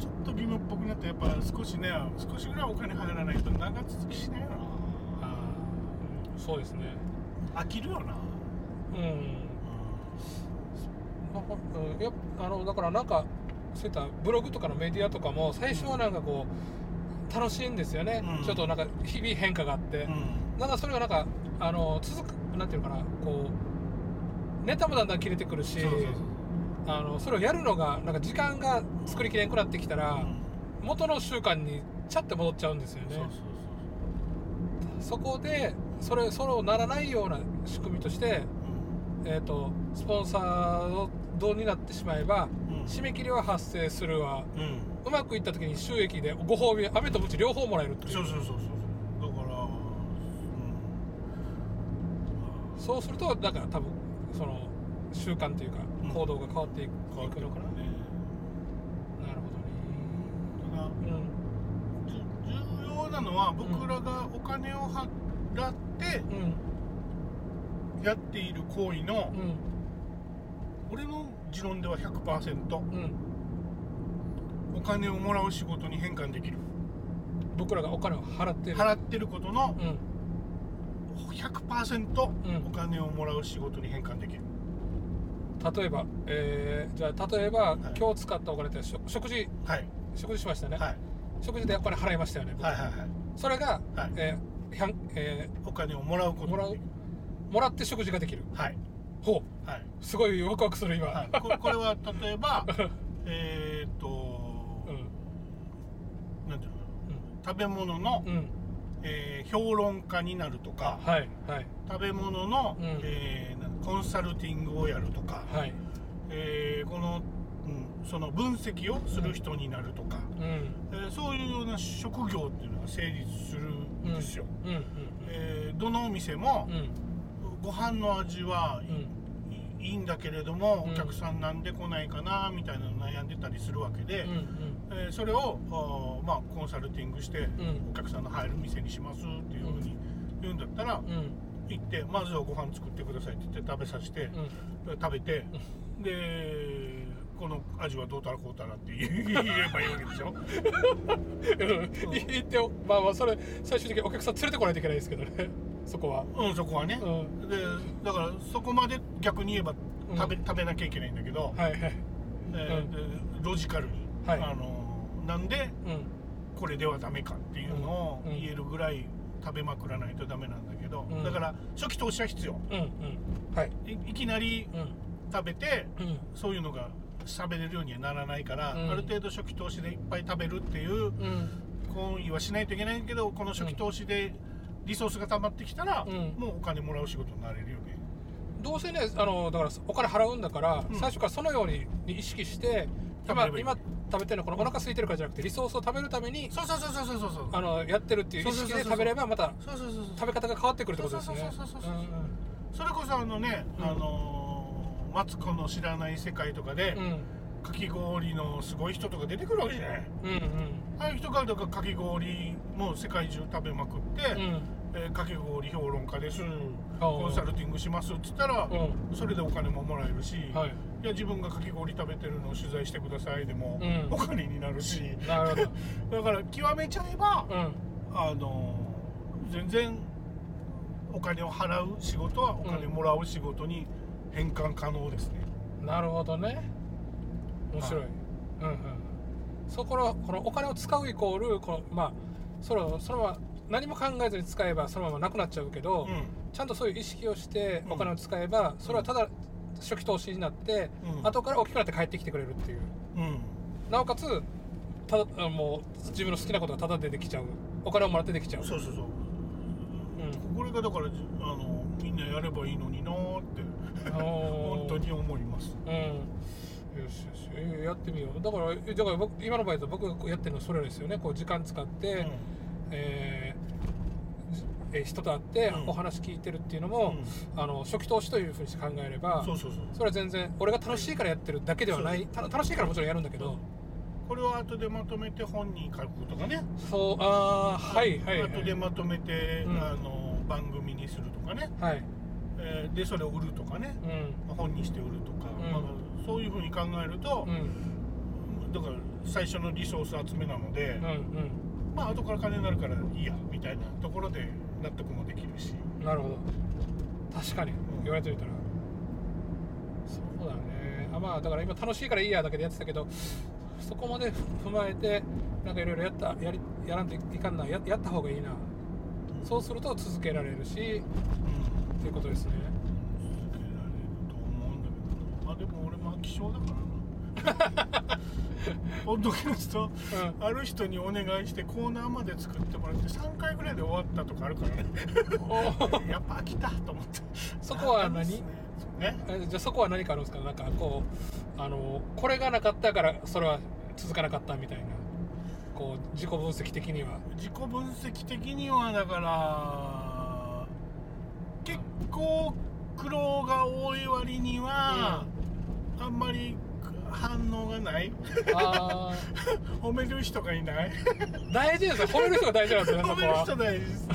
ちょっと義務っぽくなってやっぱ少しね少しぐらいお金入らないと長続きしないよなそうですね。飽きるよな、うん。うん。やっぱあのだからなんかそういったブログとかのメディアとかも最初はなんかこう楽しいんですよね、うん。ちょっとなんか日々変化があって、うん。なんかそれがなんかあの続くなんていうのかなこうネタもだんだん切れてくるしあのそれをやるのがなんか時間が作りきれんくなってきたら、うん。元の習慣にちゃって戻っちゃうんですよね。そこでそれそうならないような仕組みとして、えー、とスポンサードになってしまえば締め切りは発生するわ。うん。うまくいった時に収益でご褒美飴とムチ両方もらえるっていうそう。そうそうそうそう。だから、うん。そうするとだから多分その習慣というかうん。行動が変わっていく,、変わってるからね。なるほただどねじゅ重要なのは僕らがお金を払ってうん。やっている行為のうん。俺の持論では100%うんうんお金をもらう仕事に変換できる僕らがお金を払ってる払ってることのうん100%うん。お金をもらう仕事に変換できる、例えば、えーじゃあ例えば、い。今日使ったお金って食食事。はい。食事しましたね、はい。食事でお金払いましたよね、僕。はいはいはい。それが、はい。えーひゃんえお金をもらうこと。もらうができるーもらって食事ができる。はい。ほはい、うすごいワクワクする今、はい、これこれは例えば えーっと、うん。なんていうの？食べ物の、うんうんえー評論家になるとかはいはい。食べ物の、うん。えーコンサルティングをやるとか、はい。えーこの、うん、その分析をする人になるとか、うん。えーそういうような職業っていうのが成立するんですよ、うんうんえーどのお店もご飯の味はうんいいいんだけれども、うん。お客さんなんで来ないかなみたいなの悩んでたりするわけで、えーそれをまあ、コンサルティングして、うん。お客さんの入る店にしますっていうふうに言うんだったら、うん。行ってまずはご飯作ってくださいって言って食べさせて、うん。食べて、でこの味はどうたらこうたらって言えばいいわけでしょ？うん。言ってよ。まあまあそれ最終的にお客さん連れてこないといけないですけどねそこは。うんそこはね、うん。でだからそこまで逆に言えばうん。食べ,、食べなきゃいけないんだけど、はいはい。えーでロジカルに、はい。あのなんでうん。これではダメかっていうのをうん。言えるぐらい食べまくらないとダメなんだけど、うん。だから初期投資は必要。うんうん。はい。いいきなりうん。食べてうん。そういうのが喋れるようにはならないから、うん。ある程度初期投資でいっぱい食べるっていううん。行為はしないといけないけどこの初期投資でリソースが溜まってきたら、うん。もうお金もらう仕事になれるよね。どうせねあのだからお金払うんだから、うん。最初からそのように意識して今今食べてるのこのお腹空いてるからじゃなくてリソースを食べるためにそうそうそうそうそうそうあのやってるっていう意識で食べればまた食べ方が変わってくるってことですね。そうそうそうそうそううんそれこそあのね、うん。あのーマツコの知らない世界とかで、うん。かき氷のすごい人とか出てくるわけじゃない。うんうん。ああいう人がだからかき氷も世界中食べまくって、うんえーかき氷評論家です。コンサルティングしますっつったら、うそれでお金ももらえるし、んはい。いや自分がかき氷食べてるのを取材してくださいでも、うん。お金になるし。なるほど。だから極めちゃえば、うん。あの全然お金を払う仕事はお金もらう仕事に変換可能ですね、なるほどね。面白い、はい。うんうんそこのこのお金を使うイコールこのまあそれをそれは何も考えずに使えばそのままなくなっちゃうけど、うん。ちゃんとそういう意識をしてうん。お金を使えば、それはただ初期投資になって、うん。後から大きくなって帰ってきてくれるっていう。うん。なおかつただあもう自分の好きなことがただでできちゃう。お金をもらってできちゃう。そうそうそう。うん。これがだからじあのみんなやればいいのになーってあのー。本当に思います。うん。よしよし。えーやってみよう。だからえだから僕今の場合だと僕がやってるのはそれですよね。こう時間使って、えーじえー人と会ってうん。お話聞いてるっていうのも、あの初期投資というふうにして考えればそうそうそう。それは全然俺が楽しいからやってるだけではない。た楽しいからもちろんやるんだけどこれを後でまとめて本に書くとかね。そうああはいはいはい。後でまとめて、うん。あの番組にするとかね、はい。えーでそれを売るとかね、うん。まあ本にして売るとか、うん。まあ、そういうふうに考えるとう、ん。だから最初のリソース集めなので、うんうんまあ後から金になるからいいやみたいなところで納得もできるし、なるほど。確かに言われてみたら、そうだね。あまあだから今楽しいからいいやだけでやってたけどそこまで踏まえてなんかいろいろやったやりやらんといかんな。ややった方がいいな。そうすると続けられるしうん。っていうことですね。続けられると思うんだけどな。あでも俺も飽き性だからなポッドキャストうん。ある人にお願いしてコーナーまで作ってもらって3回ぐらいで終わったとかあるから。ねお やっぱ飽きたと思って。そこは何？ね。えじゃあそこは何かあるんですか？なんかこうあのこれがなかったからそれは続かなかったみたいな。こう自己分析的には。自己分析的にはだから結構苦労が多い割には、あんまり反応がない。あ褒める人がいない。ー大事ですよ。褒める人が大事なんですよ褒める人大事です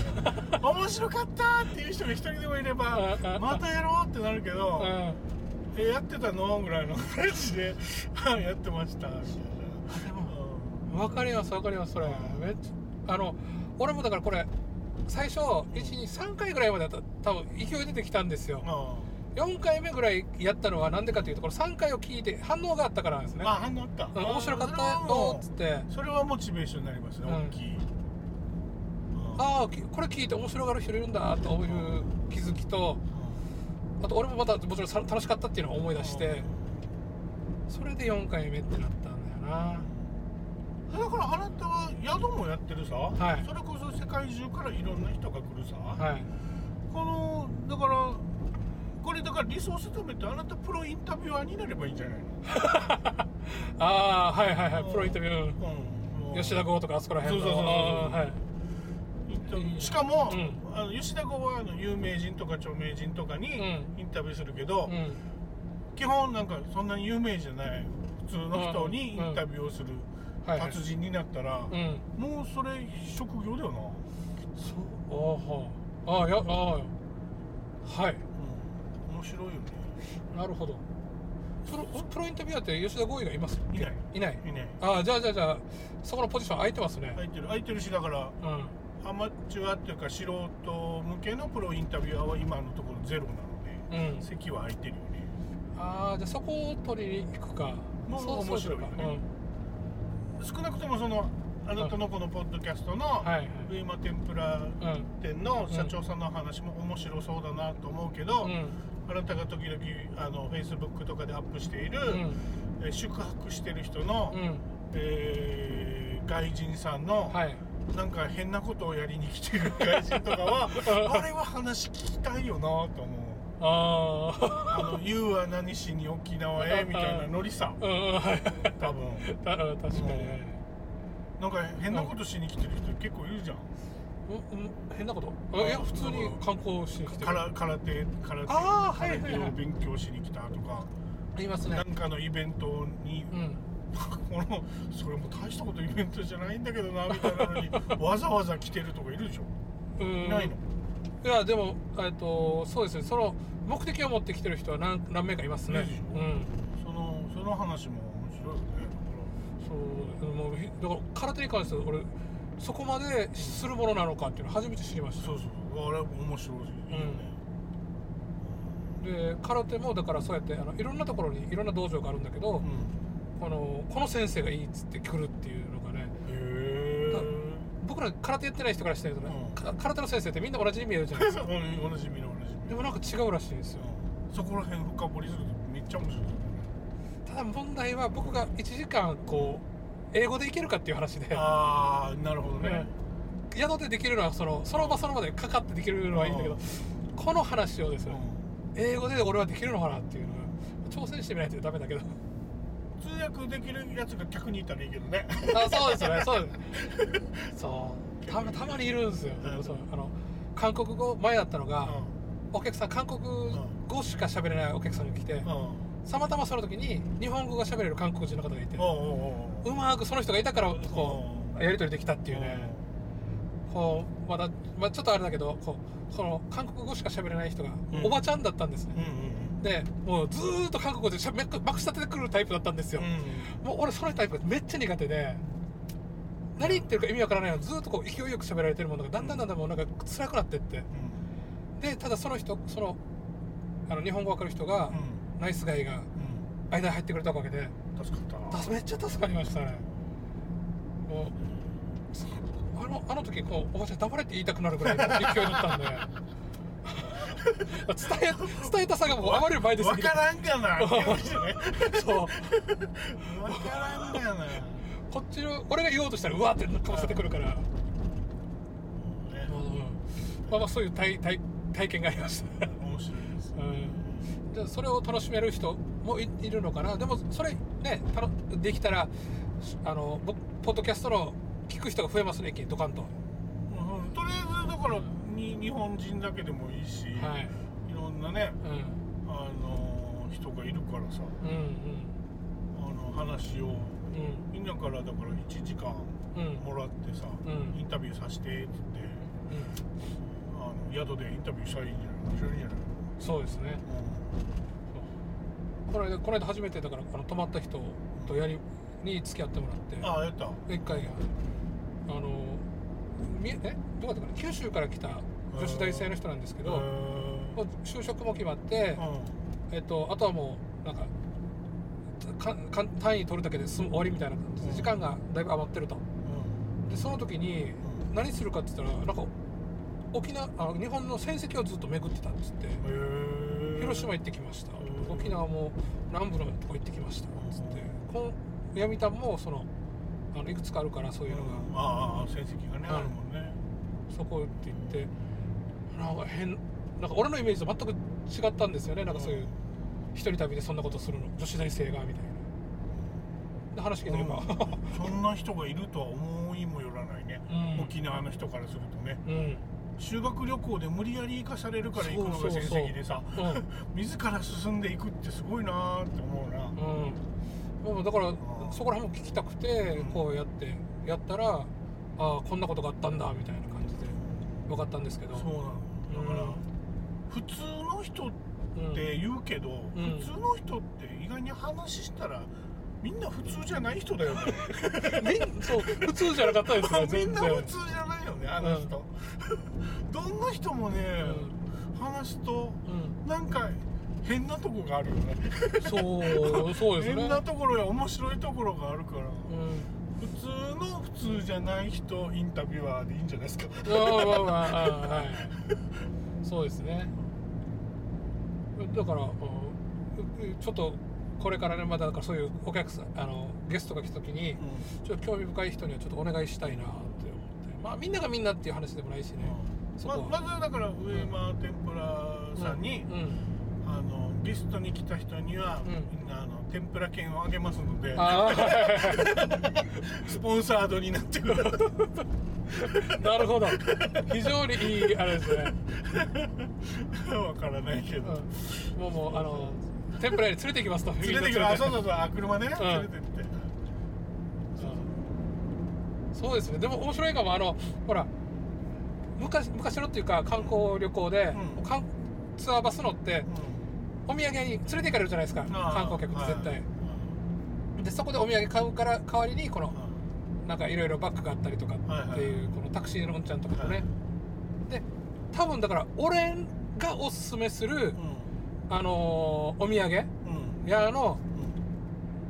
面白かったっていう人が一人でもいればまたやろうってなるけどうん。えやってたのぐらいの感じで やってました。みたいなわかりますわかりますそれ。めっちゃあの俺もだからこれ最初123回ぐらいまで多分勢い出てきたんですよ。うん。あ4回目ぐらいやったのはなんでかというとこれ3回を聞いて反応があったからなんですね。あ反応あった。うん面白かった。あよっつって。それはモチベーションになりますね、うん。大きい、うん。ああきこれ聞いて面白がる人いるんだという気づきとあと俺もまたもちろんさ楽しかったっていうのを思い出してそれで4回目ってなったんだよな。だからあなたは宿もやってるさ、はい。それこそ世界中からいろんな人が来るさ、はい。このだからこれだからリソース止めてあなたプロインタビュアーになればいいんじゃないの、ああはいはいはい。うん。プロインタビュー。うん。吉田剛とかあそこら辺の。そうそうそうそうあーはい。しかも、うん。あの吉田剛はあの有名人とか著名人とかにインタビューするけど、うん。基本なんかそんなに有名じゃない普通の人にインタビューをするはいはい。達人になったら、うん。もうそれ職業だよな、そうああはああいやああはい。うん、面白いよね。なるほど。プロプロインタビュアーって吉田剛以外います？いない。いない。いい。ねああじゃあじゃあじゃあそこのポジション空いてますね、空い。てる空いてるしだからうん。アマチュアっていうか素人向けのプロインタビュアーは今のところゼロなので、うん。席は空いてるよね。ああじゃあそこを取りに行くか。もう面白いよね。そう少なくともそのあなたのこのポッドキャストのはいはい。上間天ぷらうんうん店の社長さんの話も面白そうだなと思うけど、うんあなたが時々あの Facebook とかでアップしている、うん。えー宿泊してる人の、うん。えー外人さんの、はい。なんか変なことをやりに来てる外人とかは あれは話聞きたいよなと思う。あああの「YOU は何しに沖縄へ」みたいなノリさ。うん。多分。た確かに。ねなんか変なことしに来てる人結構いるじゃん変なこと？あい。や普通に観光しに来てる？空空手空手。あ空手を勉強しに来たとか。言いますね。なんかのイベントにうん。このそれも大したことイベントじゃないんだけどなみたいなのに わざわざ来てるとかいるでしょ？うん。いないの？いやでもえっとそうですね。その目的を持ってきてる人は何何名かいますね。うん。そのその話も面白いよね。そうもうひだから空手に関しては俺そこまでするものなのかっていうの初めて知りました。そうそう。あれ面白いいいよね、で空手もだからそうやってあのいろんなところにいろんな道場があるんだけど、うん。このこの先生がいいっつって来るっていうのがね。へえ僕ら空手やってない人からしてるとね、うん。か空手の先生ってみんな同じに見えるじゃないですか。うん同じみの同じみでもなんか違うらしいんですよ。うん。そこら辺深掘りするとめっちゃ面白い。ただ問題は僕が1時間こう英語でいけるかっていう話で。ああなるほどね、宿でできるのはそのその場その場でかかってできるのはいいんだけどこの話をですね英語で俺はできるのかなっていうのは挑戦してみないとダメだけど。通訳できるやつが客にいたらいいけどね。あそうですよね。そうです。そう。たまたまにいるんですよ、うん。そう。あの韓国語前だったのが、お客さん韓国語しか喋れないお客さんが来て、うんうんたまたまその時に日本語が喋れる韓国人の方がいて、おうまくその人がいたからこうやり取りできたっていうね、こうまだ、まあ、ちょっとあれだけどこうその韓国語しか喋れない人がうん。おばちゃんだったんですね。でもうずーっと韓国語でしゃべまくし立ててくるタイプだったんですよ、うんもう俺そのタイプめっちゃ苦手で何言ってるか意味わからないのずーっとこう勢いよく喋られてるものがだんだんだんだんもうなんか辛くなってってでただその人そのあの日本語わかる人が、うんナイスガイがうん。間に入ってくれたおかげで。うん助かった。だめっちゃ助かりましたね。もうあのあの時こうおばちゃん黙れって言いたくなるぐらいの勢いだったんで。伝え伝えたさがもうあまりに前ですぎて。わからんかな。そう。わからんかな。こっちの俺が言おうとしたらうわってかませてくるから、ね。まあまあそういう体体体験がありました、面白いです。うん、でそれを楽しめる人もいいるのかな。でもそれねたのできたらあの僕ポッドキャストの聞く人が増えますねドカンと。うんとりあえずだからに日本人だけでもいいし、はい。いろんなねうん。あの人がいるからさ。うんあの話をうん。みんなからだから1時間うん。うんもらってさ、うん。インタビューさせてって。言ってあの宿でインタビューしたらいいんじゃない？面白いんじゃない、そうですねこの間この間初めてだからあの泊まった人とやりに付き合ってもらって。ああやった。一回あのみえどうだったかな。九州から来た女子大生の人なんですけど、へもう就職も決まってえっと、あとはもうなんかかか単位取るだけで終わりみたいな感じでうん。時間がだいぶ余ってると。でその時にうん。何するかって言ったらなんか沖縄あ日本の戦績をずっと巡ってたっつって広島行ってきました。うん沖縄も南部のとこ行ってきました。っつってこの闇田もそのあのいくつかあるからそういうのが、うんああ成績がね、はい。あるもんね。そこって言ってなんか変なんか俺のイメージと全く違ったんですよね。なんかそういう一人旅でそんなことするの。女子大生がみたいな。で話聞いてればそんな人がいるとは思いもよらないね、うん。沖縄の人からするとね。うん修学旅行で無理やり行かされるから行くのが成そうそうそう。績でさうん。自ら進んでいくってすごいなーって思うな、うん、もうだからそこら辺も聞きたくてうん。こうやってやったらああこんなことがあったんだみたいな感じで分かったんですけど。そうなの。だから、うん。普通の人っうん。て言うけど、うん。普通の人って意外に話したらみんな普通じゃない人だよね。そう普通じゃなかったですね み全んな然。普通じゃないよねあの人、どんな人もね、話すとうん、なんか変なとこがあるよね。そうそうですね。変なところや面白いところがあるから。うん。普通の普通じゃない人インタビュアーでいいんじゃないですか。まあまあまああはい。そうですね。だから、うんちょっとこれからねまだだからそういうお客さんあのゲストが来た時にちょっと興味深い人にはちょっとお願いしたいなって思って。まあみんながみんなっていう話でもないしね。そこはままずだから上間天ぷらさんに、うん。あのゲストに来た人には、うん。みんなあの天ぷら券をあげますのであスポンサードになってくるあなるほど。非常にいいあれですね、わからないけど、うん、もうもうあの天ぷら屋に連れて行きますと。連れてくるあそうそうそう。あ車ね、連れてって。そうですね。でも面白いかも。あのほら昔昔のっていうか観光旅行で、うん。かんツアーバス乗ってうん。お土産に連れて行かれるじゃないですか。観光客って絶対、はいでそこでお土産買うから代わりにこのうん。なんかいろいろバッグがあったりとかっていう、このタクシーのうんちゃんとかもね、はい。で多分だから俺がおすすめする、あのーお土産？うん。うん屋の？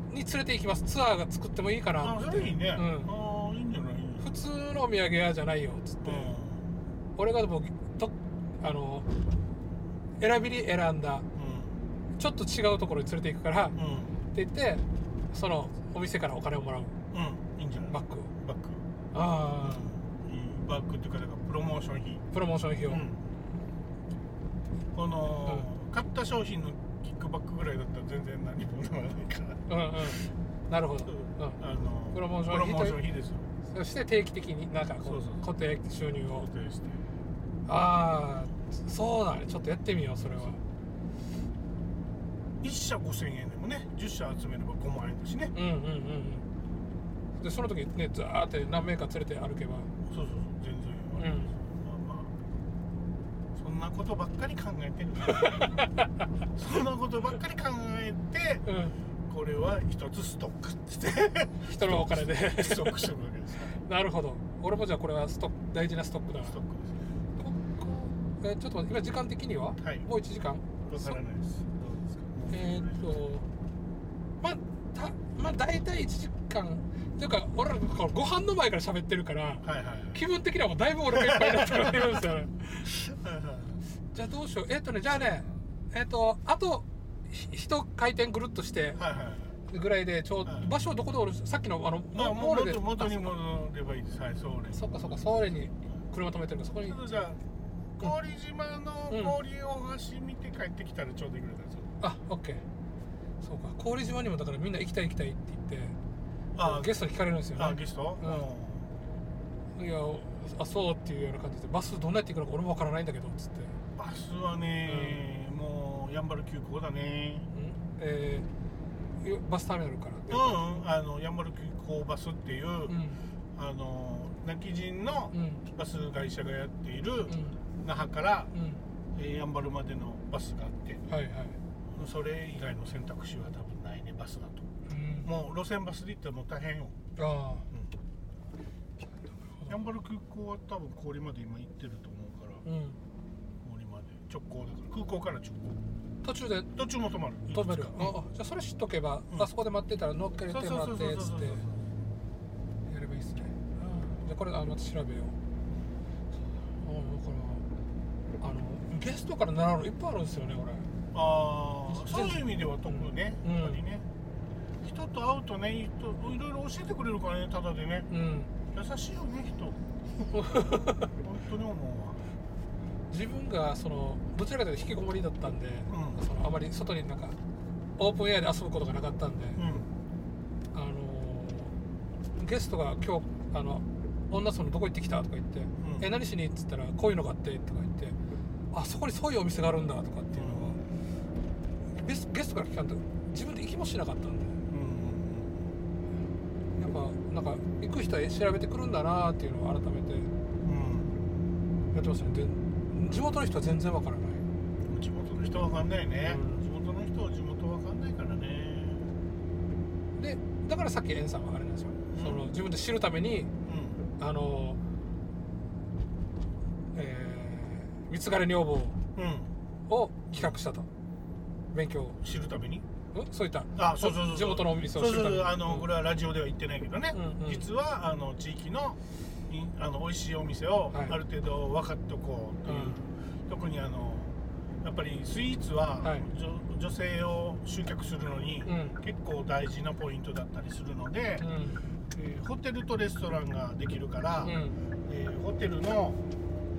うん。に連れて行きます。ツアーが作ってもいいかなあって。それいいね、うん。ああいいんじゃない？普普通のお土産屋じゃないよっつって、俺がもうとあの選びに選んだちょっと違うところに連れて行くから、っうん。うんて言ってそのお店からお金をもらう。うん。いいんじゃない？バッグ。バッグ。ああ、うん。いい。バッグっていうかだからプロモーション費。プロモーション費用、うん。この、買った商品のキックバックぐらいだったら全然何もならないから。うんうん。なるほど、う。ん。うあのプロモーション費ですよ。ん、そして定期的になんかこう固定収入を。固定して。ああそうだね。ちょっとやってみようそれは。1社5000円でもね10社集めれば5万円だしね。うんうんうんうん。でその時ねザーって何名か連れて歩けば。そうそうそう。全然うんまあまあそんなことばっかり考えてる。そんなことばっかり考えてうん。これは一つストックって。人のお金で。ストックしてるわけです。よなるほど。俺もじゃあこれはストック大事なストックだな。ストックです。えちょっと今時間的には、はい。もう1時間？わからないです。どうですか？えーっとまあたまあ大体1時間。というか俺らご飯の前から喋ってるからはいはいはい。気分的にはもうだいぶ俺がいっぱいになってるんですよね。はいはいじゃあどうしよう。えーっとねじゃあねえーっとあとひ一回転ぐるっとしてぐらいでちょうはい。場所どこで俺さっきのあのまあ、モールで元元にあ戻ればいいです。はい、そうです。そっかそっかそれに車止めてるそこに。じゃあ、氷島うんの氷大橋見て帰ってきたらちょうどいいぐらいですよ。あオッケー。そうか。郡島にもだからみんな行きたい行きたいって言ってあゲストに聞かれるんですよあ、ねゲスト？いやあそうっていうような感じでバスどんなやって行くのか俺もわからないんだけどっつって、バスはね、もう、やんばる急行だね。うん。えーよバスターミナルからうでん、あの、やんばる急行バスっていう、うん。あの、泣き人のうん。バス会社がやっている、うん。那覇から、うん。えーやんばるまでのバスがあって、はいはい。それ以外の選択肢は多分ないね、バスだと。うん。もう路線バスで行ったらもう大変よ。あヤンバル空港は多分氷まで今行ってると思うから。あうん直行だから空港から直行。途中で？途中も止まる。止めるああじゃあそれ知っとけば、うん。あそこで待ってたら乗っけてもらってそうそうそうそうそう。つってやればいいっすね。うん。じゃあこれあまた調べよう。あだからあのゲストから習うのいっぱいあるんですよね俺。ああそういう意味では特にね、うん。やっぱりね。人と会うとね人いろいろ教えてくれるからねただでね。うん。優しいよね人。本当に思うわ自分がそのどちらかというと引きこもりだったんで、うん。そのあまり外になんかオープンエアで遊ぶことがなかったんで、うん。あのーゲストが今日あの女そのどこ行ってきたとか言って、ん。え何しにっつったらこういうのがあってとか言ってあそこにそういうお店があるんだとかっていうのはゲスゲストから聞かんと自分で行きもしなかったんで。うん。やっぱなんか行く人は調べてくるんだなっていうのを改めてうん。やってますね。で地元の人は全然わからない。うん地元の人わかんないね、うん。地元の人は地元わかんないからね。でだからさっきエンさんはあれなんですよ、うん。その自分で知るためにうあのえー、三つ枯れ女房んうん。を企画したと。勉強知るために？うんそういった。あそうそうそう地元のお店をそうそう知るために。そうあの、うん。これはラジオでは言ってないけどね、うん。うん実はあの地域のいあの美味しいお店をはい。ある程度分かっておこうという、特にあのやっぱりスイーツは、はい。女女性を集客するのに、うん。結構大事なポイントだったりするので、うん。えーホテルとレストランができるから、うん。えーホテルの、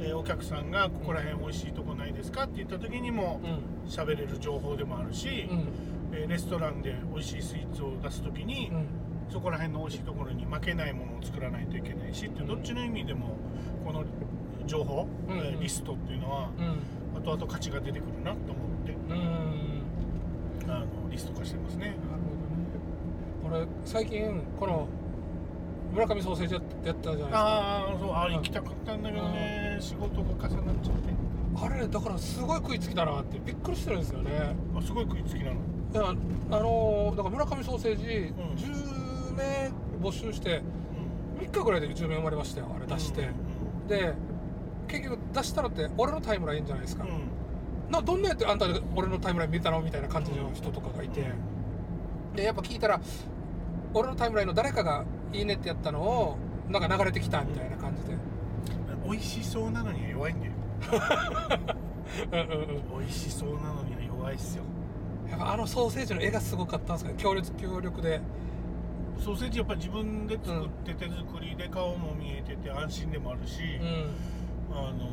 えーお客さんがここら辺美味しいとこないですかって言った時にもうん。喋れる情報でもあるし、うん。えーレストランで美味しいスイーツを出す時に、うんそこら辺の美味しいところに負けないものを作らないといけないしってどっちの意味でもこの情報、うんえーリストっていうのはうん。後々価値が出てくるなと思ってうんあのリスト化してますね。なるほどね。俺最近この村上ソーセージややったじゃないですか。ああそうあ行きたかったんだけどね。仕事が重なっちゃって。あれだからすごい食いつきだなってびっくりしてるんですよね。あすごい食いつきなの？いやあのーだから村上ソーセージ、ん。10名募集してうん3日ぐらいで10名生まれましたよあれ出して、で結局出したのって俺のタイムラインじゃないですか、などんなやってあんた俺のタイムライン見たのみたいな感じの人とかがいて、でやっぱ聞いたら俺のタイムラインの誰かが「いいね」ってやったのをなんか流れてきたみたいな感じで。美味しそうなのには弱いんだよ。美味しそうなのには弱いっすよ。やっぱあのソーセージの絵がすごかったんですか強烈強力でソーセージやっぱ自分で作って手作りで顔も見えてて安心でもあるし、うん。あの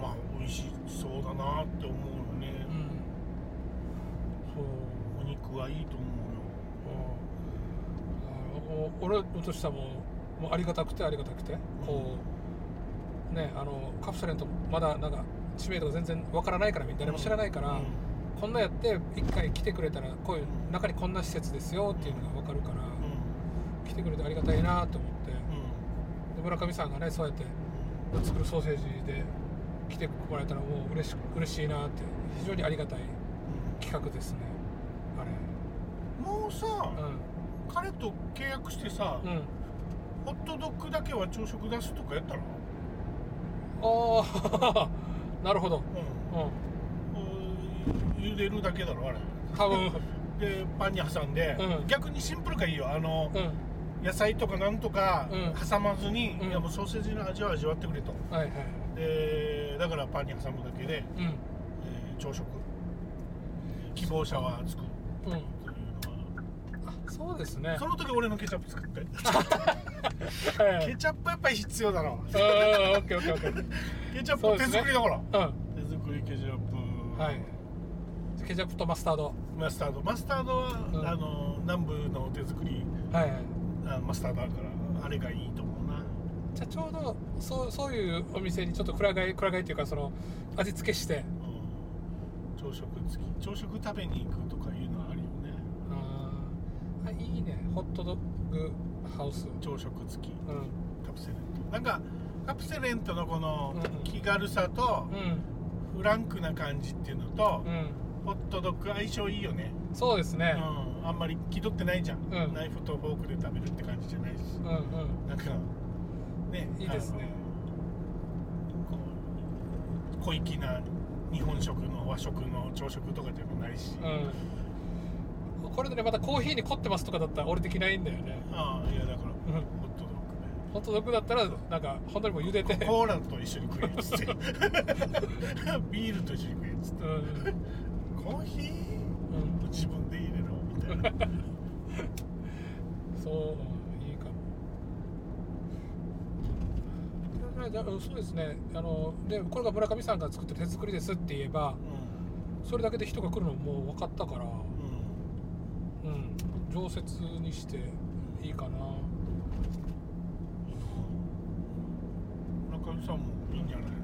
まあ美味しそうだなって思うよね、うん。そうお肉はいいと思うよ。あの俺としてはもうもうありがたくてありがたくて。こうねあのカプセルとまだなんか知名度が全然わからないから誰も知らないから、うん。こんなやって一回来てくれたらこういう中にこんな施設ですよっていうのが分かるから、来てくれてありがたいなと思って。うんで村上さんがねそうやって作るソーセージで来てもらえたらもう嬉し嬉しいなって。非常にありがたい企画ですね。あもうさ、れ彼と契約してさ、うん。うんホットドッグだけは朝食出すとかやったらああ なるほど。うん。うん。茹でるだけだろあれ。多分。でパンに挟んで、うん。逆にシンプルがいいよ。あの、うん野菜とかなんとかうん。挟まずに、うん。いやもうソーセージの味を味わってくれと。はいはいでだからパンに挟むだけで、うん。えー朝食。希望者はつくうんというあそうですね。のはその時俺のケチャップ作って。はいケチャップやっぱり必要だろう。んオッケチャップ手作りだから、うん手作りケチャップ。はい。ケチャップとマスタード。マスタード。マスタードは、うん。あの南部の手作り。はいはいあマスタードあるからあれがいいと思うな。じゃあちょうどそうそういうお店にちょっとくら替えくら替えっていうかその味付けして。うん。朝食付き。朝食食べに行くとかいうのはあるよね。あー。あいいね。ホットドッグハウス。朝食付き。うん。カプセレントなんかカプセレントのこのうん。気軽さとうん。フランクな感じっていうのと、うん。ホットドッグ相性いいよね、そうですね。うん、あんまり気取ってないじゃん、うん。ナイフとフォークで食べるって感じじゃないし。うんうん。なんかねいいですね。あのこう小粋な日本食の和食の朝食とかでもないし、うん。これでねまたコーヒーに凝ってますとかだったら俺できないんだよね。ああいやだから、ん。ホットドッグね。ホットドッグだったらなんか本当にもう茹でてコーラと一緒に食えっつって。ビールと一緒に食えっつって。うん。コーヒー？うん。自分で入れろみたいな。そういいかも。じゃそうですね。あのでこれが村上さんが作ってる手作りですって言えばそれだけで人が来るのもう分かったからうん。うんうん常設にしていいかな。中上さんもいいんじゃないの？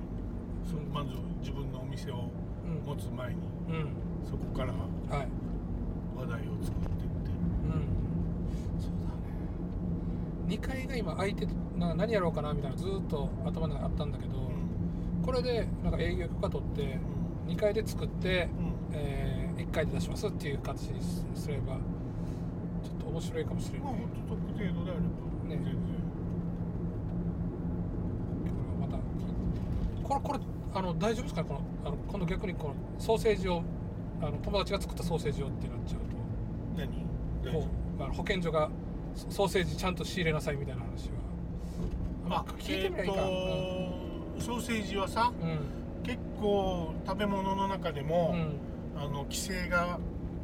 そのまず自分のお店をうん持つ前に。うん。そこから。はい話題を作ってって。うん。そうだね。2階が今空いててな何やろうかなみたいなずーっと頭の中にあったんだけど、これでなんか営業許可取って2階で作って、うん。うんえ1階で出しますっていう形にすすればちょっと面白いかもしれない、まあホットドッグ程度であればね。全然。これこれあの大丈夫ですか？ねこのあの今度逆にこのソーセージをあの友達が作ったソーセージをってなっちゃう何？とこうあの保健所がソソーセージちゃんと仕入れなさいみたいな話は。あ聞いてみりゃいいか、えーとソーセージはさうん。結構食べ物の中でも、うん、うんあの規制が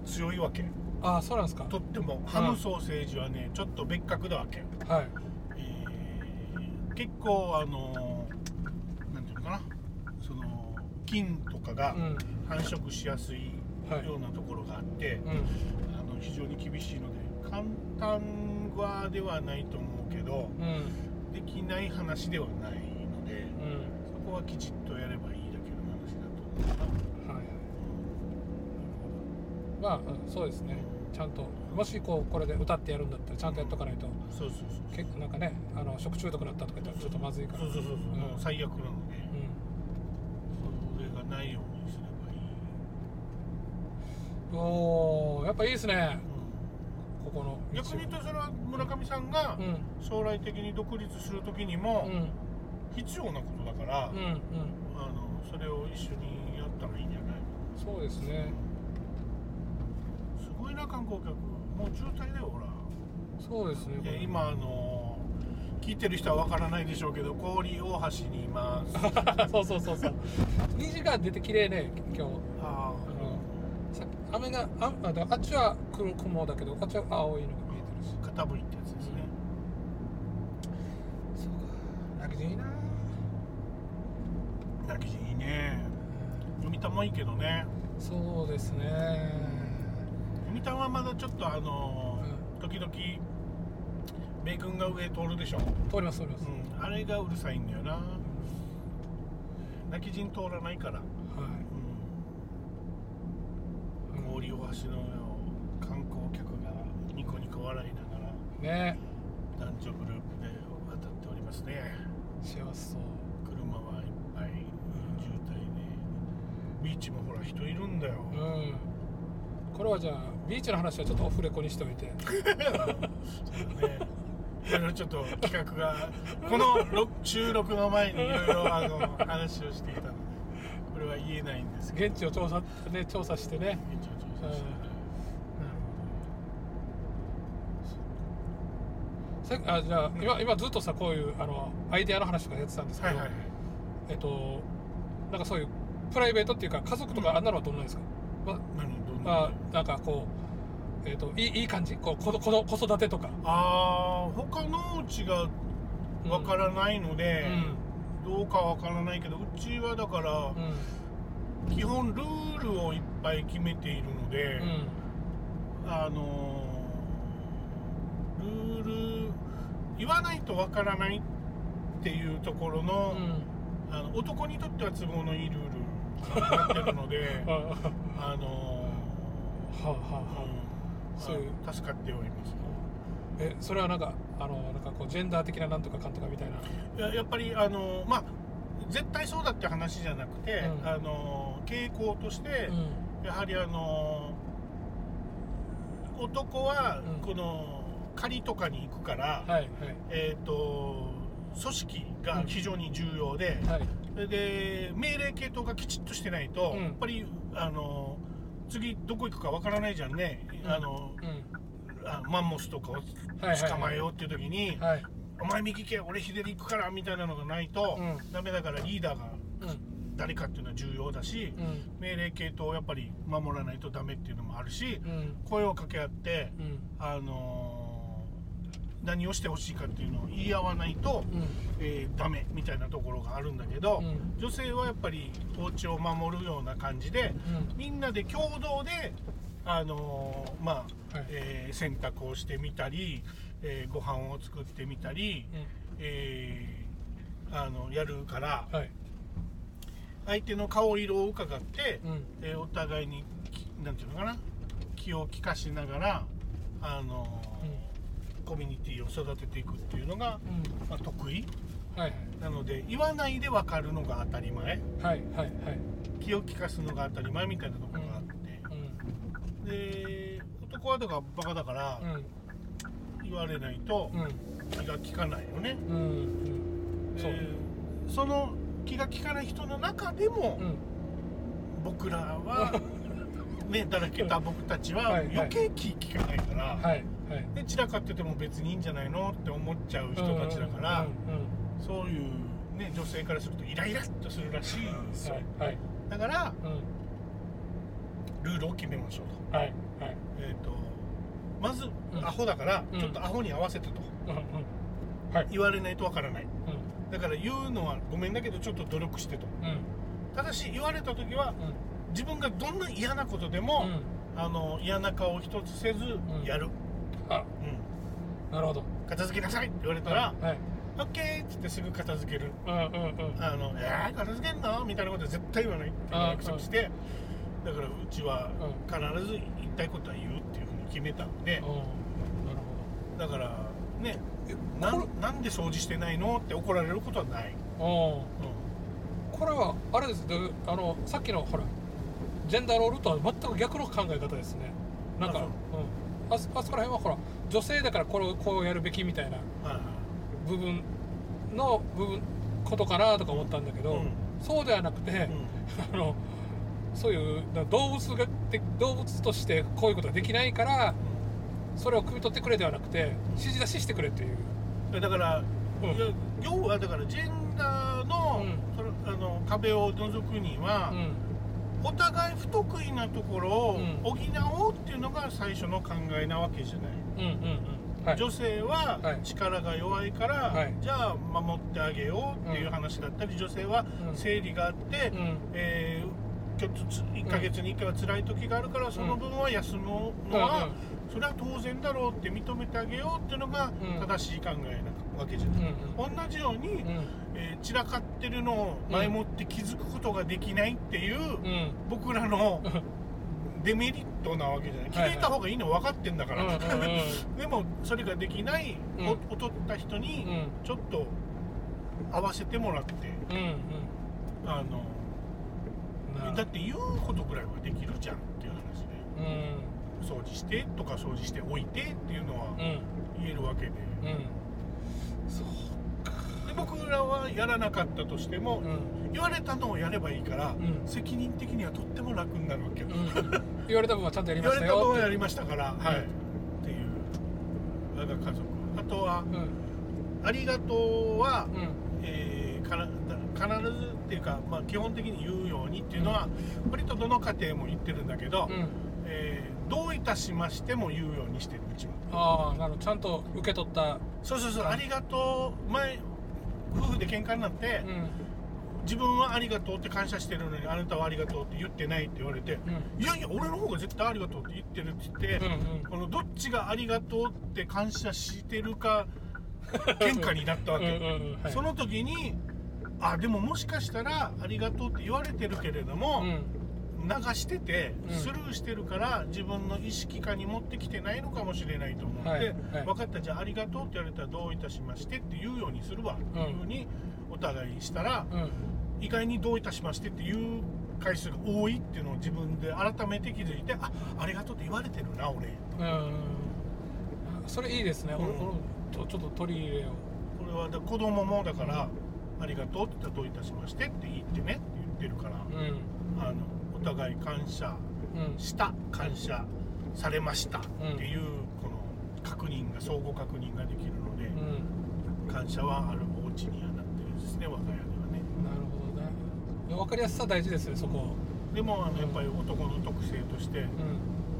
強いわけ。ああそうなんですか。とってもハムソーセージはねちょっと別格だわけ、はい。えー結構あのなんていうのかな。その菌とかがうん。繁殖しやすいはい。ようなところがあって、うん非常に厳しいので簡単はではないと思うけどうん。できない話ではないのでうん。そこはきちっとやればいいだけの話だと思うな。はいまあ、うんそうですね。ちゃんともしこうこれで歌ってやるんだったらちゃんとやっとかないと。結構なんかねあの食中毒になったとか言ったらちょっとまずいから。そうそうそうそう。最悪なので、うそれがないようにすればいい、ん、おおやっぱいいですね。うここのん、逆に言うとそれは村上さんがうん。将来的に独立する時にもうん。必要なことだから、うんうん。あのそれを一緒にやったらいいんじゃない？そうですね。すごいな観光客。もう渋滞だよほら。そうですねいや今あの聞いてる人はわからないでしょうけど 氷大橋にいます。そうそうそうそう。虹が出て綺麗ね今日雨がああだあっちは黒雲だけどあっちは青いのが見えてるし。あ傾いってやつですね、そうか。泣きいいな。泣き人いいね。読谷もいいけどね。そうですね。読谷はまだちょっとあの時々米軍が上通るでしょ、通ります通ります、うん、あれがうるさいんだよな。泣き人通らないから、はうん、い、氷大橋の上を観光客がニコニコ笑いながらね。男女グループで渡っておりますね。幸せそう。車はいっぱい、うん、渋滞で。ビーチもほら人いるんだよ、うん。これはじゃあビーチの話はちょっとオフレコにしておいて。ねいろいろちょっと企画がこの録収録の前にいろいろあの話をしていたのでこれは言えないんですけど。現地を調査ね調査してね。一応調査してさあじゃあ今今ずっとさこういうあのアイデアの話とかやってたんですけど、はいはいはい。えっとなんかそういうプライベートっていうか家族とかあんなのはどんなんですか、ま何どんな？あなんかこうえっといいいい感じ？こう子ど子育てとか、あー他のうちがわからないので、うどうかわからないけどうちはだからんうん基本ルールをいっぱい決めているので、あのールール言わないとわからないっていうところうの,、んうん。あの男にとっては都合のいいルールになってるので あはあのあはあはーあ。うん。そういう。あ助かっております。えそれはなんかあのなんかこうジェンダー的ななんとかかんとかみたいな。ややっぱりあのまあ絶対そうだって話じゃなくて、うん。あの傾向として、うん。やはりあの男はうん。この狩りとかに行くから、はいえっ、と組織が非常に重要で、はい。はいで命令系統がきちっとしてないと、うん。やっぱりあの次どこ行くかわからないじゃんね、うんあのうん。あマンモスとかをはいはい。捕まえようっていう時に、はいお前右行け俺左行くからみたいなのがないと、うん。ダメだからリーダーがうん誰かっていうのは重要だし、うん。命令系統をやっぱり守らないとダメっていうのもあるし、うん。声を掛け合って、うん。あのー何をしてほしいかっていうのを言い合わないと、うん。えーダメみたいなところがあるんだけど、うん。女性はやっぱりお家を守るような感じでうん。みんなで共同で、あのーまあはい。えー洗濯をしてみたり、えーご飯を作ってみたり、うん。えーあのやるからはい。相手の顔色を伺って、うん。えーお互いにきなんていうのかな気を利かしながら、あのーコミュニティを育てていくっていうのが、うん。まあ、得意。はいなので言わないで分かるのが当たり前。はいはいはい。気を利かすのが当たり前みたいなところがあって、うん。で男はだからバカだからうん言われないとうん気が利かないよね、うん。うん。でそうその気が利かない人の中でも、うん。僕らは ねだらけた僕たちは余計気利かないから、はいはい。で散らかってても別にいいんじゃないのって思っちゃう人たちだから、そういう、ね、女性からするとイライラっとするらしいんですよ、はいはい。だからうん。ルールを決めましょうと,、はいはい。えー、とまず、うん。アホだから、うん。ちょっとアホに合わせてと。言われないとわからない。うん。だから言うのはごめんだけどちょっと努力してと。うん。ただし言われた時はうん。自分がどんな嫌なことでも、あの嫌な顔一つせずん。やる、なるほど。片付けなさいって言われたらはい「オッケー」っつってすぐ片付ける。あの「えー、片付けんの?」みたいなことは絶対言わないって約束して。だからうちは必ず言いたいことは言うっていう決めたん。でだからねなんなんで掃除してないのって怒られることはない、おうこれはあれです。であのさっきのほらジェンダーロールとは全く逆の考え方ですね。なんかあう。ん。あそあそこら辺はほら女性だからこれをこうやるべきみたいな部分の部分ことかなとか思ったんだけど、うん。そうではなくて、あのそういうだ動物がで動物としてこういうことができないからそれを汲み取ってくれではなくて指示出ししてくれっていう。うんだからうん。要はだからジェンダーの,、うん。あの壁を除くにはう、ん。お互い不得意なところをうん。補おうっていうのが最初の考えなわけじゃない。うんうんうん。はい。女性ははい。力が弱いから、はい。じゃあ守ってあげようっていう話だったり、女性はうん。生理があって、うん。えーちょっとつ1ヶ月に1回は辛い時があるからその分は休むのは、それは当然だろうって認めてあげようっていうのがうん。正しい考えなわけじゃうんない、うん。同じように、うん。えー散らかってるのを前もって気づくことができないっていう、うん。僕らのデメリットなわけじゃない。気づい。た方がいいの分かってんだから、でもそれができない、劣った人にうん。ちょっと合わせてもらってあのなるだって言うことぐらいはできるじゃんっていう話で。うん。掃除してとか掃除しておいてっていうのはうん。言えるわけで。うん。そうで僕らはやらなかったとしても、うん。言われたのをやればいいから、ん。責任的にはとっても楽になるわけよ、うん。言われた分はちゃんとやり言われたましたよって。分はやりましたから、はい。っていう。我が家族。あとはうん「ありがとうは」うん。えー必ずっていうか、まあ、基本的に言うようにっていうのは、割とどの家庭も言ってるんだけど、うん。えーどういたしましても言うようにしてるうちは。ああなるほど。ちゃんと受け取った。そうそうそうありがとう。前夫婦で喧嘩になって、うん。自分はありがとうって感謝してるのにあなたはありがとうって言ってないって言われて、うん。いやいや俺の方が絶対ありがとうって言ってるって言って、うんうん。このどっちがありがとうって感謝してるか喧嘩になったわけ、うんその時にあでももしかしたらありがとうって言われてるけれども、うん。流しててうん。スルーしてるから自分の意識下に持ってきてないのかもしれないと思って、はいはい。分かったじゃあありがとうって言われたらどういたしましてって言うようにするわ。っていうふうにお互いしたら、うん。意外にどういたしましてっていう回数が多いっていうのを自分で改めて気づいてあありがとうって言われてるな俺。うん。それいいですね、うん。ちょっと取り入れよこれはだ子供もだから、ありがとうって言ったらどういたしましてって言ってねって言ってるから、ううん。あのお互い感謝うんした感謝されましたっていうこの確認が相互確認ができるので、うん。感謝はあるお家にはなってるですね我が家ではね。なるほどね分かりやすさ大事ですねそこ。でもあのやっぱり男の特性としてうん。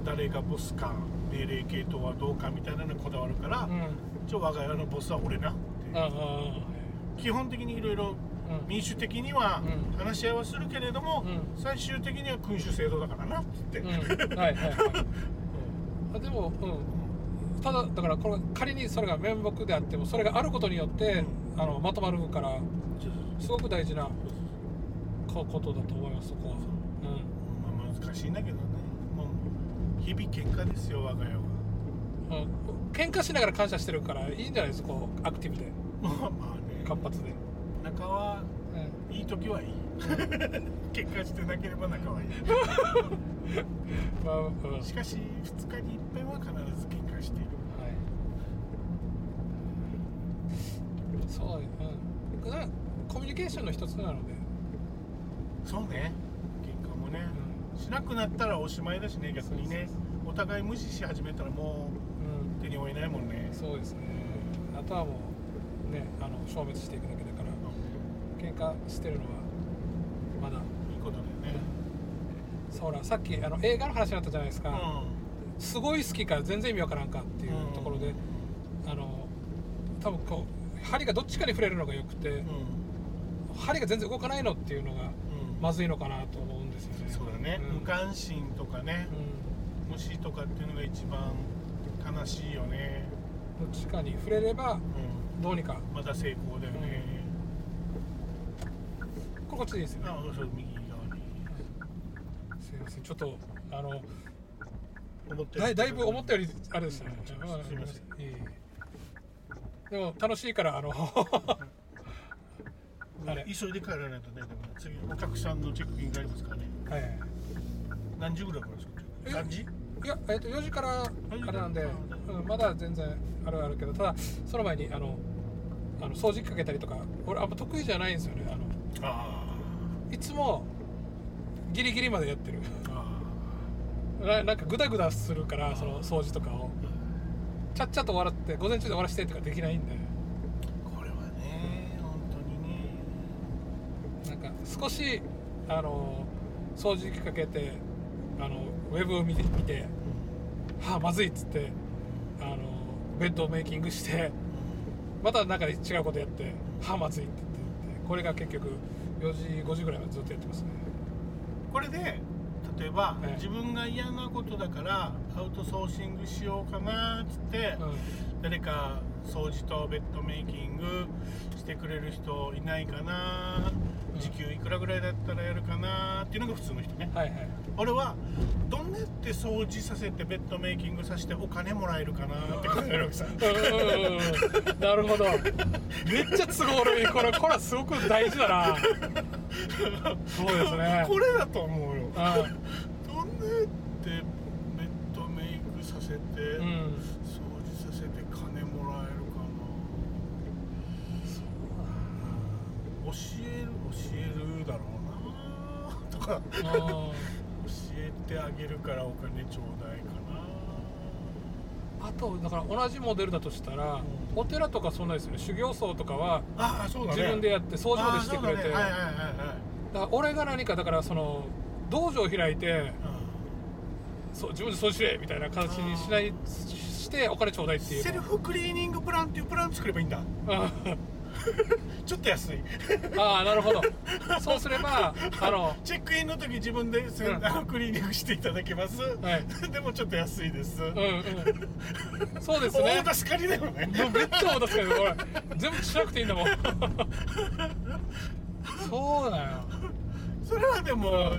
誰がボスか命令系統はどうかみたいなのにこだわるから、うん。一応我が家のボスは俺なってああ基本的にいろいろうん。民主的にはうん。話し合いはするけれども、うん。最終的には君主制度だからなって、うん。はいはいはい。あでもうん。ただだからこれ仮にそれが面目であってもそれがあることによって、あのまとまるからすごく大事なこことだと思いますそこは。まあ難しいんだけどね。もう日々喧嘩ですよ我が家は。うん、うん、喧嘩しながら感謝してるからいいんじゃないですかこうアクティブで。まあまあね活発で、仲はうん、いい時はいい。喧嘩してなければ仲はいい。まあ、うん。はいしかし2日に一遍は必ず喧嘩している。そううん。なコミュニケーションの一つなので、そうね。喧嘩もね。しなくなったらおしまいだしね逆にね。お互い無視し始めたらもうん。う手に負えないもんね。そうですね。あとはもうねあの消滅していくだけだから喧嘩してるのはまだ。いいことだよね。そうださっきあの映画の話になったじゃないですか、うん。すごい好きか全然意味わからんかっていうところで、あの多分こう針がどっちかに触れるのがよくて、うん。針が全然動かないのっていうのがうん。まずいのかなと思うんですよね。そうだね、ん。無関心とかね。う、虫とかっていうのが一番悲しいよね、ん、どっちかに触れればうん、どうにか。まだ成功だよね、ここっちでいいですよ。ねあそう右側に。すいませんちょっとあの思ってだいだいぶ思ったよりあれですね。うんすいません。いえいえ。でも楽しいからあの あれ。急いで帰らないとねでも次お客さんのチェックインがありますからね。はい何時ぐらいからですかえ？3時？いや、えっと4時から時あれなんで、あうん、まだ全然あるあるけどただその前にあのあの掃除機かけたりとか俺あんま得意じゃないんですよねあの。あいつもギリギリまでやってる。ななんかグダグダするからその掃除とかを。ちゃっちゃと終わらって午前中で終わらせてとかできないんで。これはなんか少しあの掃除機かけてあのウェブを見て見てはあまずいっつってあのベッドをメイキングしてまたなんか違うことやってはあまずいって言ってこれが結局4時5時ぐらいはずっとやってますね。これで例えば、ええ。自分が嫌なことだからアウトソーシングしようかなっつって、誰か掃除とベッドメイキングしてくれる人いないかな、うん。時給いくらぐらいだったらやるかなっていうのが普通の人ね。うん、はいはい俺はどんなやって掃除させてベッドメイキングさせてお金もらえるかなって考えるわけさ。なるほど。めっちゃ都合悪いこれこれはすごく大事だな。そうですね。これだと思うよ。うどんなやってベッドメイクさせて、ん、うん、掃除させて金もらえるかな教える教えるだろうなとか教えてあげるからお金ちょうだいかな。あとだから同じモデルだとしたら、うん。お寺とかそんなですよね。修行僧とかは自分でやって掃除までしてくれて、だから俺が何かだからその道場を開いてそう自分で掃除しれみたいな形にしないしてお金ちょうだいっていうセルフクリーニングプランっていうプラン作ればいいんだ。あ ちょっと安い。あーなるほど。そうすれば あのチェックインの時自分でうん。あのクリーニングしていただけます、はい。でもちょっと安いです、うんうんそうですね。大助かりだよね。もうめっちゃ大助かりだ俺全部しなくていいんだもん。そうだよ。それはでも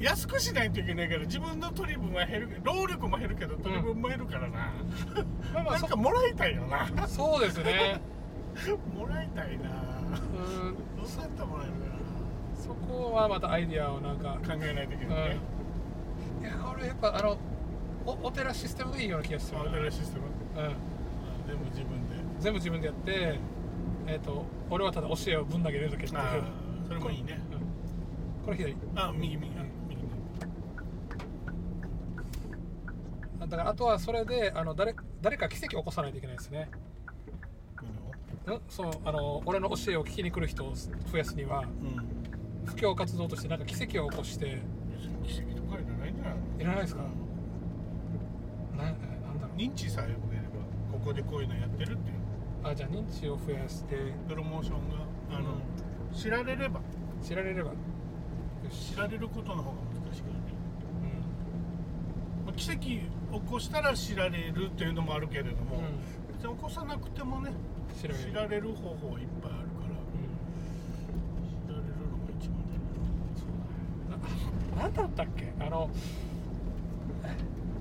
安くしないといけないから自分の取り分は減る。労力も減るけど取り分も減るからな、まあまあそなんかもらいたいよな。そうですねもらいたいな。うんどうやったらもらえるそこはまたアイディアをなんかかな考えないといけないね、いやこれやっぱあのおお寺システムがいいような気がする。アウトレシステム？うん、全部自分で。全部自分でやって、えー、と俺はただ教えをぶん投げるだけっていう。ああそれもいいね。うん。これ左。あ右右。あ右ねだからあとはそれであの誰誰か奇跡を起こさないといけないですねそうあの俺の教えを聞きに来る人を増やすにはうん。布教活動としてなんか奇跡を起こして奇跡とかいらないんじゃないいらないですか？うん。ななんだろう。認知さえ増えればここでこういうのやってるっていう。あじゃあ認知を増やしてプロモーションがあの、知られれば。知られれば。知られることの方が難しいからねうまあ奇跡起こしたら知られるっていうのもあるけれども、ん、うん、別に起こさなくてもね知られる知られる方法いっぱいあるから。知られるのが一番うん、ななんだったっけ？あの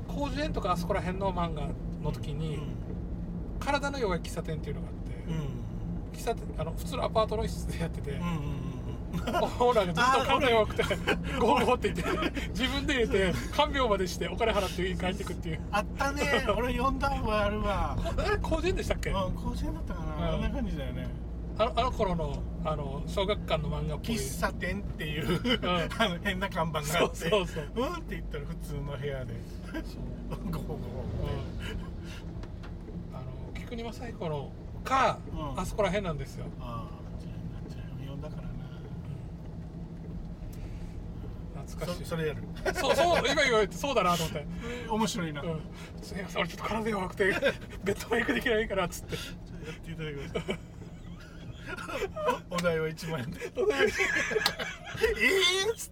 広辞苑とかあそこら辺の漫画の時に、体の弱い喫茶店っていうのがあって、うんうん。喫茶店あの普通のアパートの一室でやってて、うんうんうんオーナーがずっと体弱くてゴーゴーって言って自分で入れて看病までしてお金払って家に帰ってくっていう。あったね。俺読んだ覚えあるわ。こあれ広辞苑でしたっけ、うん甲子園だったかな、うん。あんな感じだよね。あのあの頃のあの小学館の漫画っぽい。喫茶店っていう、ん。あの変な看板があってそうそうそう。うんって言ったら普通の部屋で。そう。ゴーゴーうんあの菊庭最高のか、うん。あそこら辺なんですよ。ああじゃあ読んだからな懐かしい。そ それやる。そうそう今言われてそうだなと思って。面白いな、うん。すいません俺ちょっと体弱くて ベッドメイクできないからっつって。やっていただきます。お題は1万円で。ええっつっ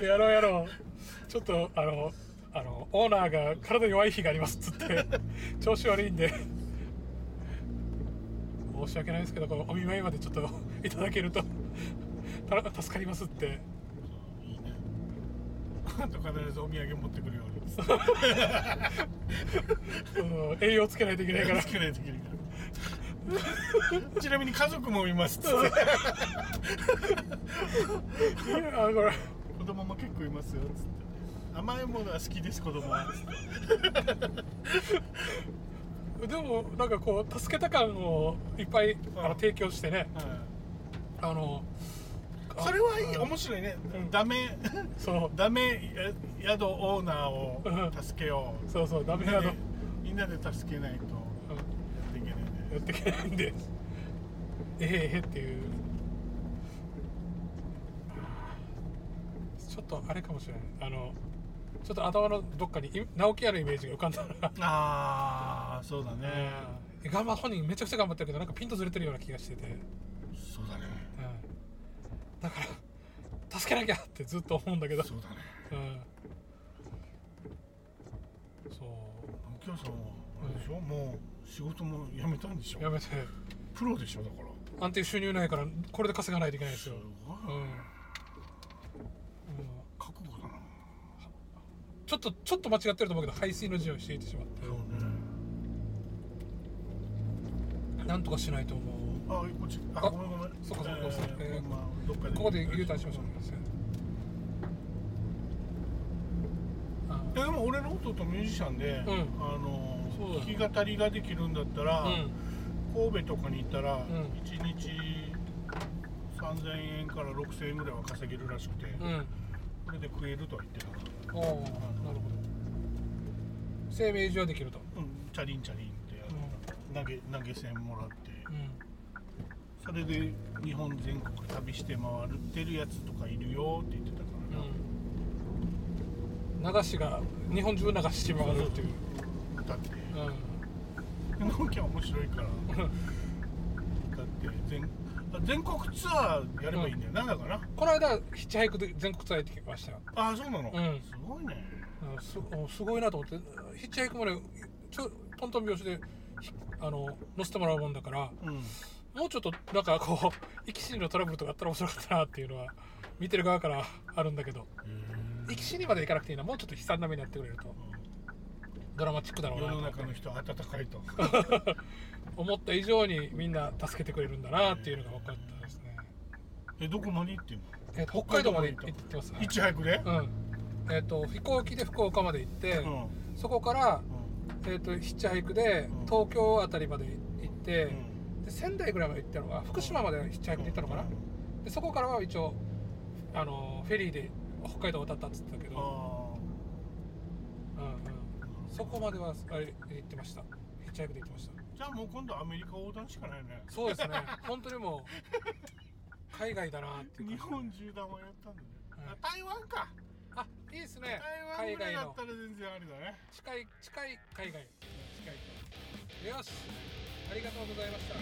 て。やろうやろう。ちょっとあのあのオーナーが体弱い日がありますっつって。調子悪いんで。申し訳ないですけどこのお見舞いまでちょっといただけると。た助かりますって。いいね。あと必ずお土産持ってくるように。う。ん栄養つけないといけないから。つけないといけないから。ちなみに家族もいますっつって いやこれ。子供も結構いますよっつって。甘いものは好きです子供は。でもなんかこう助けた感をいっぱいあのうん。提供してね。はいあのそれはいいうん面白いね、うん。ダメ。そう。ダメや宿オーナーを助けよう。そうそうダメなのみんなで助けないとやっていけないねやっていけないんで。ええっていう。ちょっとあれかもしれない。あのちょっと頭のどっかにい直樹屋のイメージが浮かんだな。ああそうだね。うん。頑張本人めちゃくちゃ頑張ってるけどなんかピンとずれてるような気がしてて、だから助けなきゃってずっと思うんだけど。そうだね。うん。そう。今日さんはあれでしょ、もう仕事も辞めたんでしょ？やめて。プロでしょ？だから。安定収入ないからこれで稼がないといけないですすよ、ごい、うん。うん、覚悟だな。ちょっとちょっと間違ってると思うけど排水の字をしていてしまって。そうね。なんとかしないと思う。あこっち。ああ。ごめんごめんそっかそっか。そっかえーまあどっかでここで U ターンしましょうすいやでも俺の弟ミュージシャンで、ん。あのそうだ弾き語りができるんだったら、うん。神戸とかに行ったら、ん。1日3000円から6000円ぐらいは稼げるらしくて、うん。それで食えるとは言ってたおおなるほど。生命維持はできると。うんチャリンチャリンってあの、投げ投げ銭もらってうんそれで日本全国旅して回ってるやつとかいるよって言ってたからな、うん。流しが日本中流し回るっていう。だって。うん。農家面白いから。だって全全国ツアーやればいいんだよ、なん。だかなこの間ヒッチハイクで全国ツアー行ってきましたよ。ああそうなの、うん。すごいね。うんすおすごいなと思って。ヒッチハイクもねちょトントン拍子でひあの乗せてもらうもんだから。うんもうちょっとなんかこう生き死にのトラブルとかあったら面白かったなっていうのは見てる側からあるんだけど生き死にまでいかなくていいなもうちょっと悲惨な目になってくれると。ドラマチックだろう世なと思っての中の人は温かいと。思った以上にみんな助けてくれるんだなっていうのが分かったですね、えどこまで行ってんの？え北海道まで行って行ってます、はいいち早くでうん。えっ、と飛行機で福岡まで行って、うん。うんそこから、えー、とヒッチハイクでうん。東京あたりまで行って、うんで仙台ぐらいまで行ったのが福島までヒッチハイクで行ったのかな、でそこからは一応あのフェリーで北海道渡ったっつってたけど、あうんうん、そこまではあれ行ってました。ヒッチハイクで行ってました。あじゃあもう今度アメリカ横断しかないね。そうですね。本当にもう 海外だなっていう日感本縦断はやったんだね、台湾か。じあいいですね。海外だったら全然ありだね。近い近い海外。近いよし。ありがとうございました、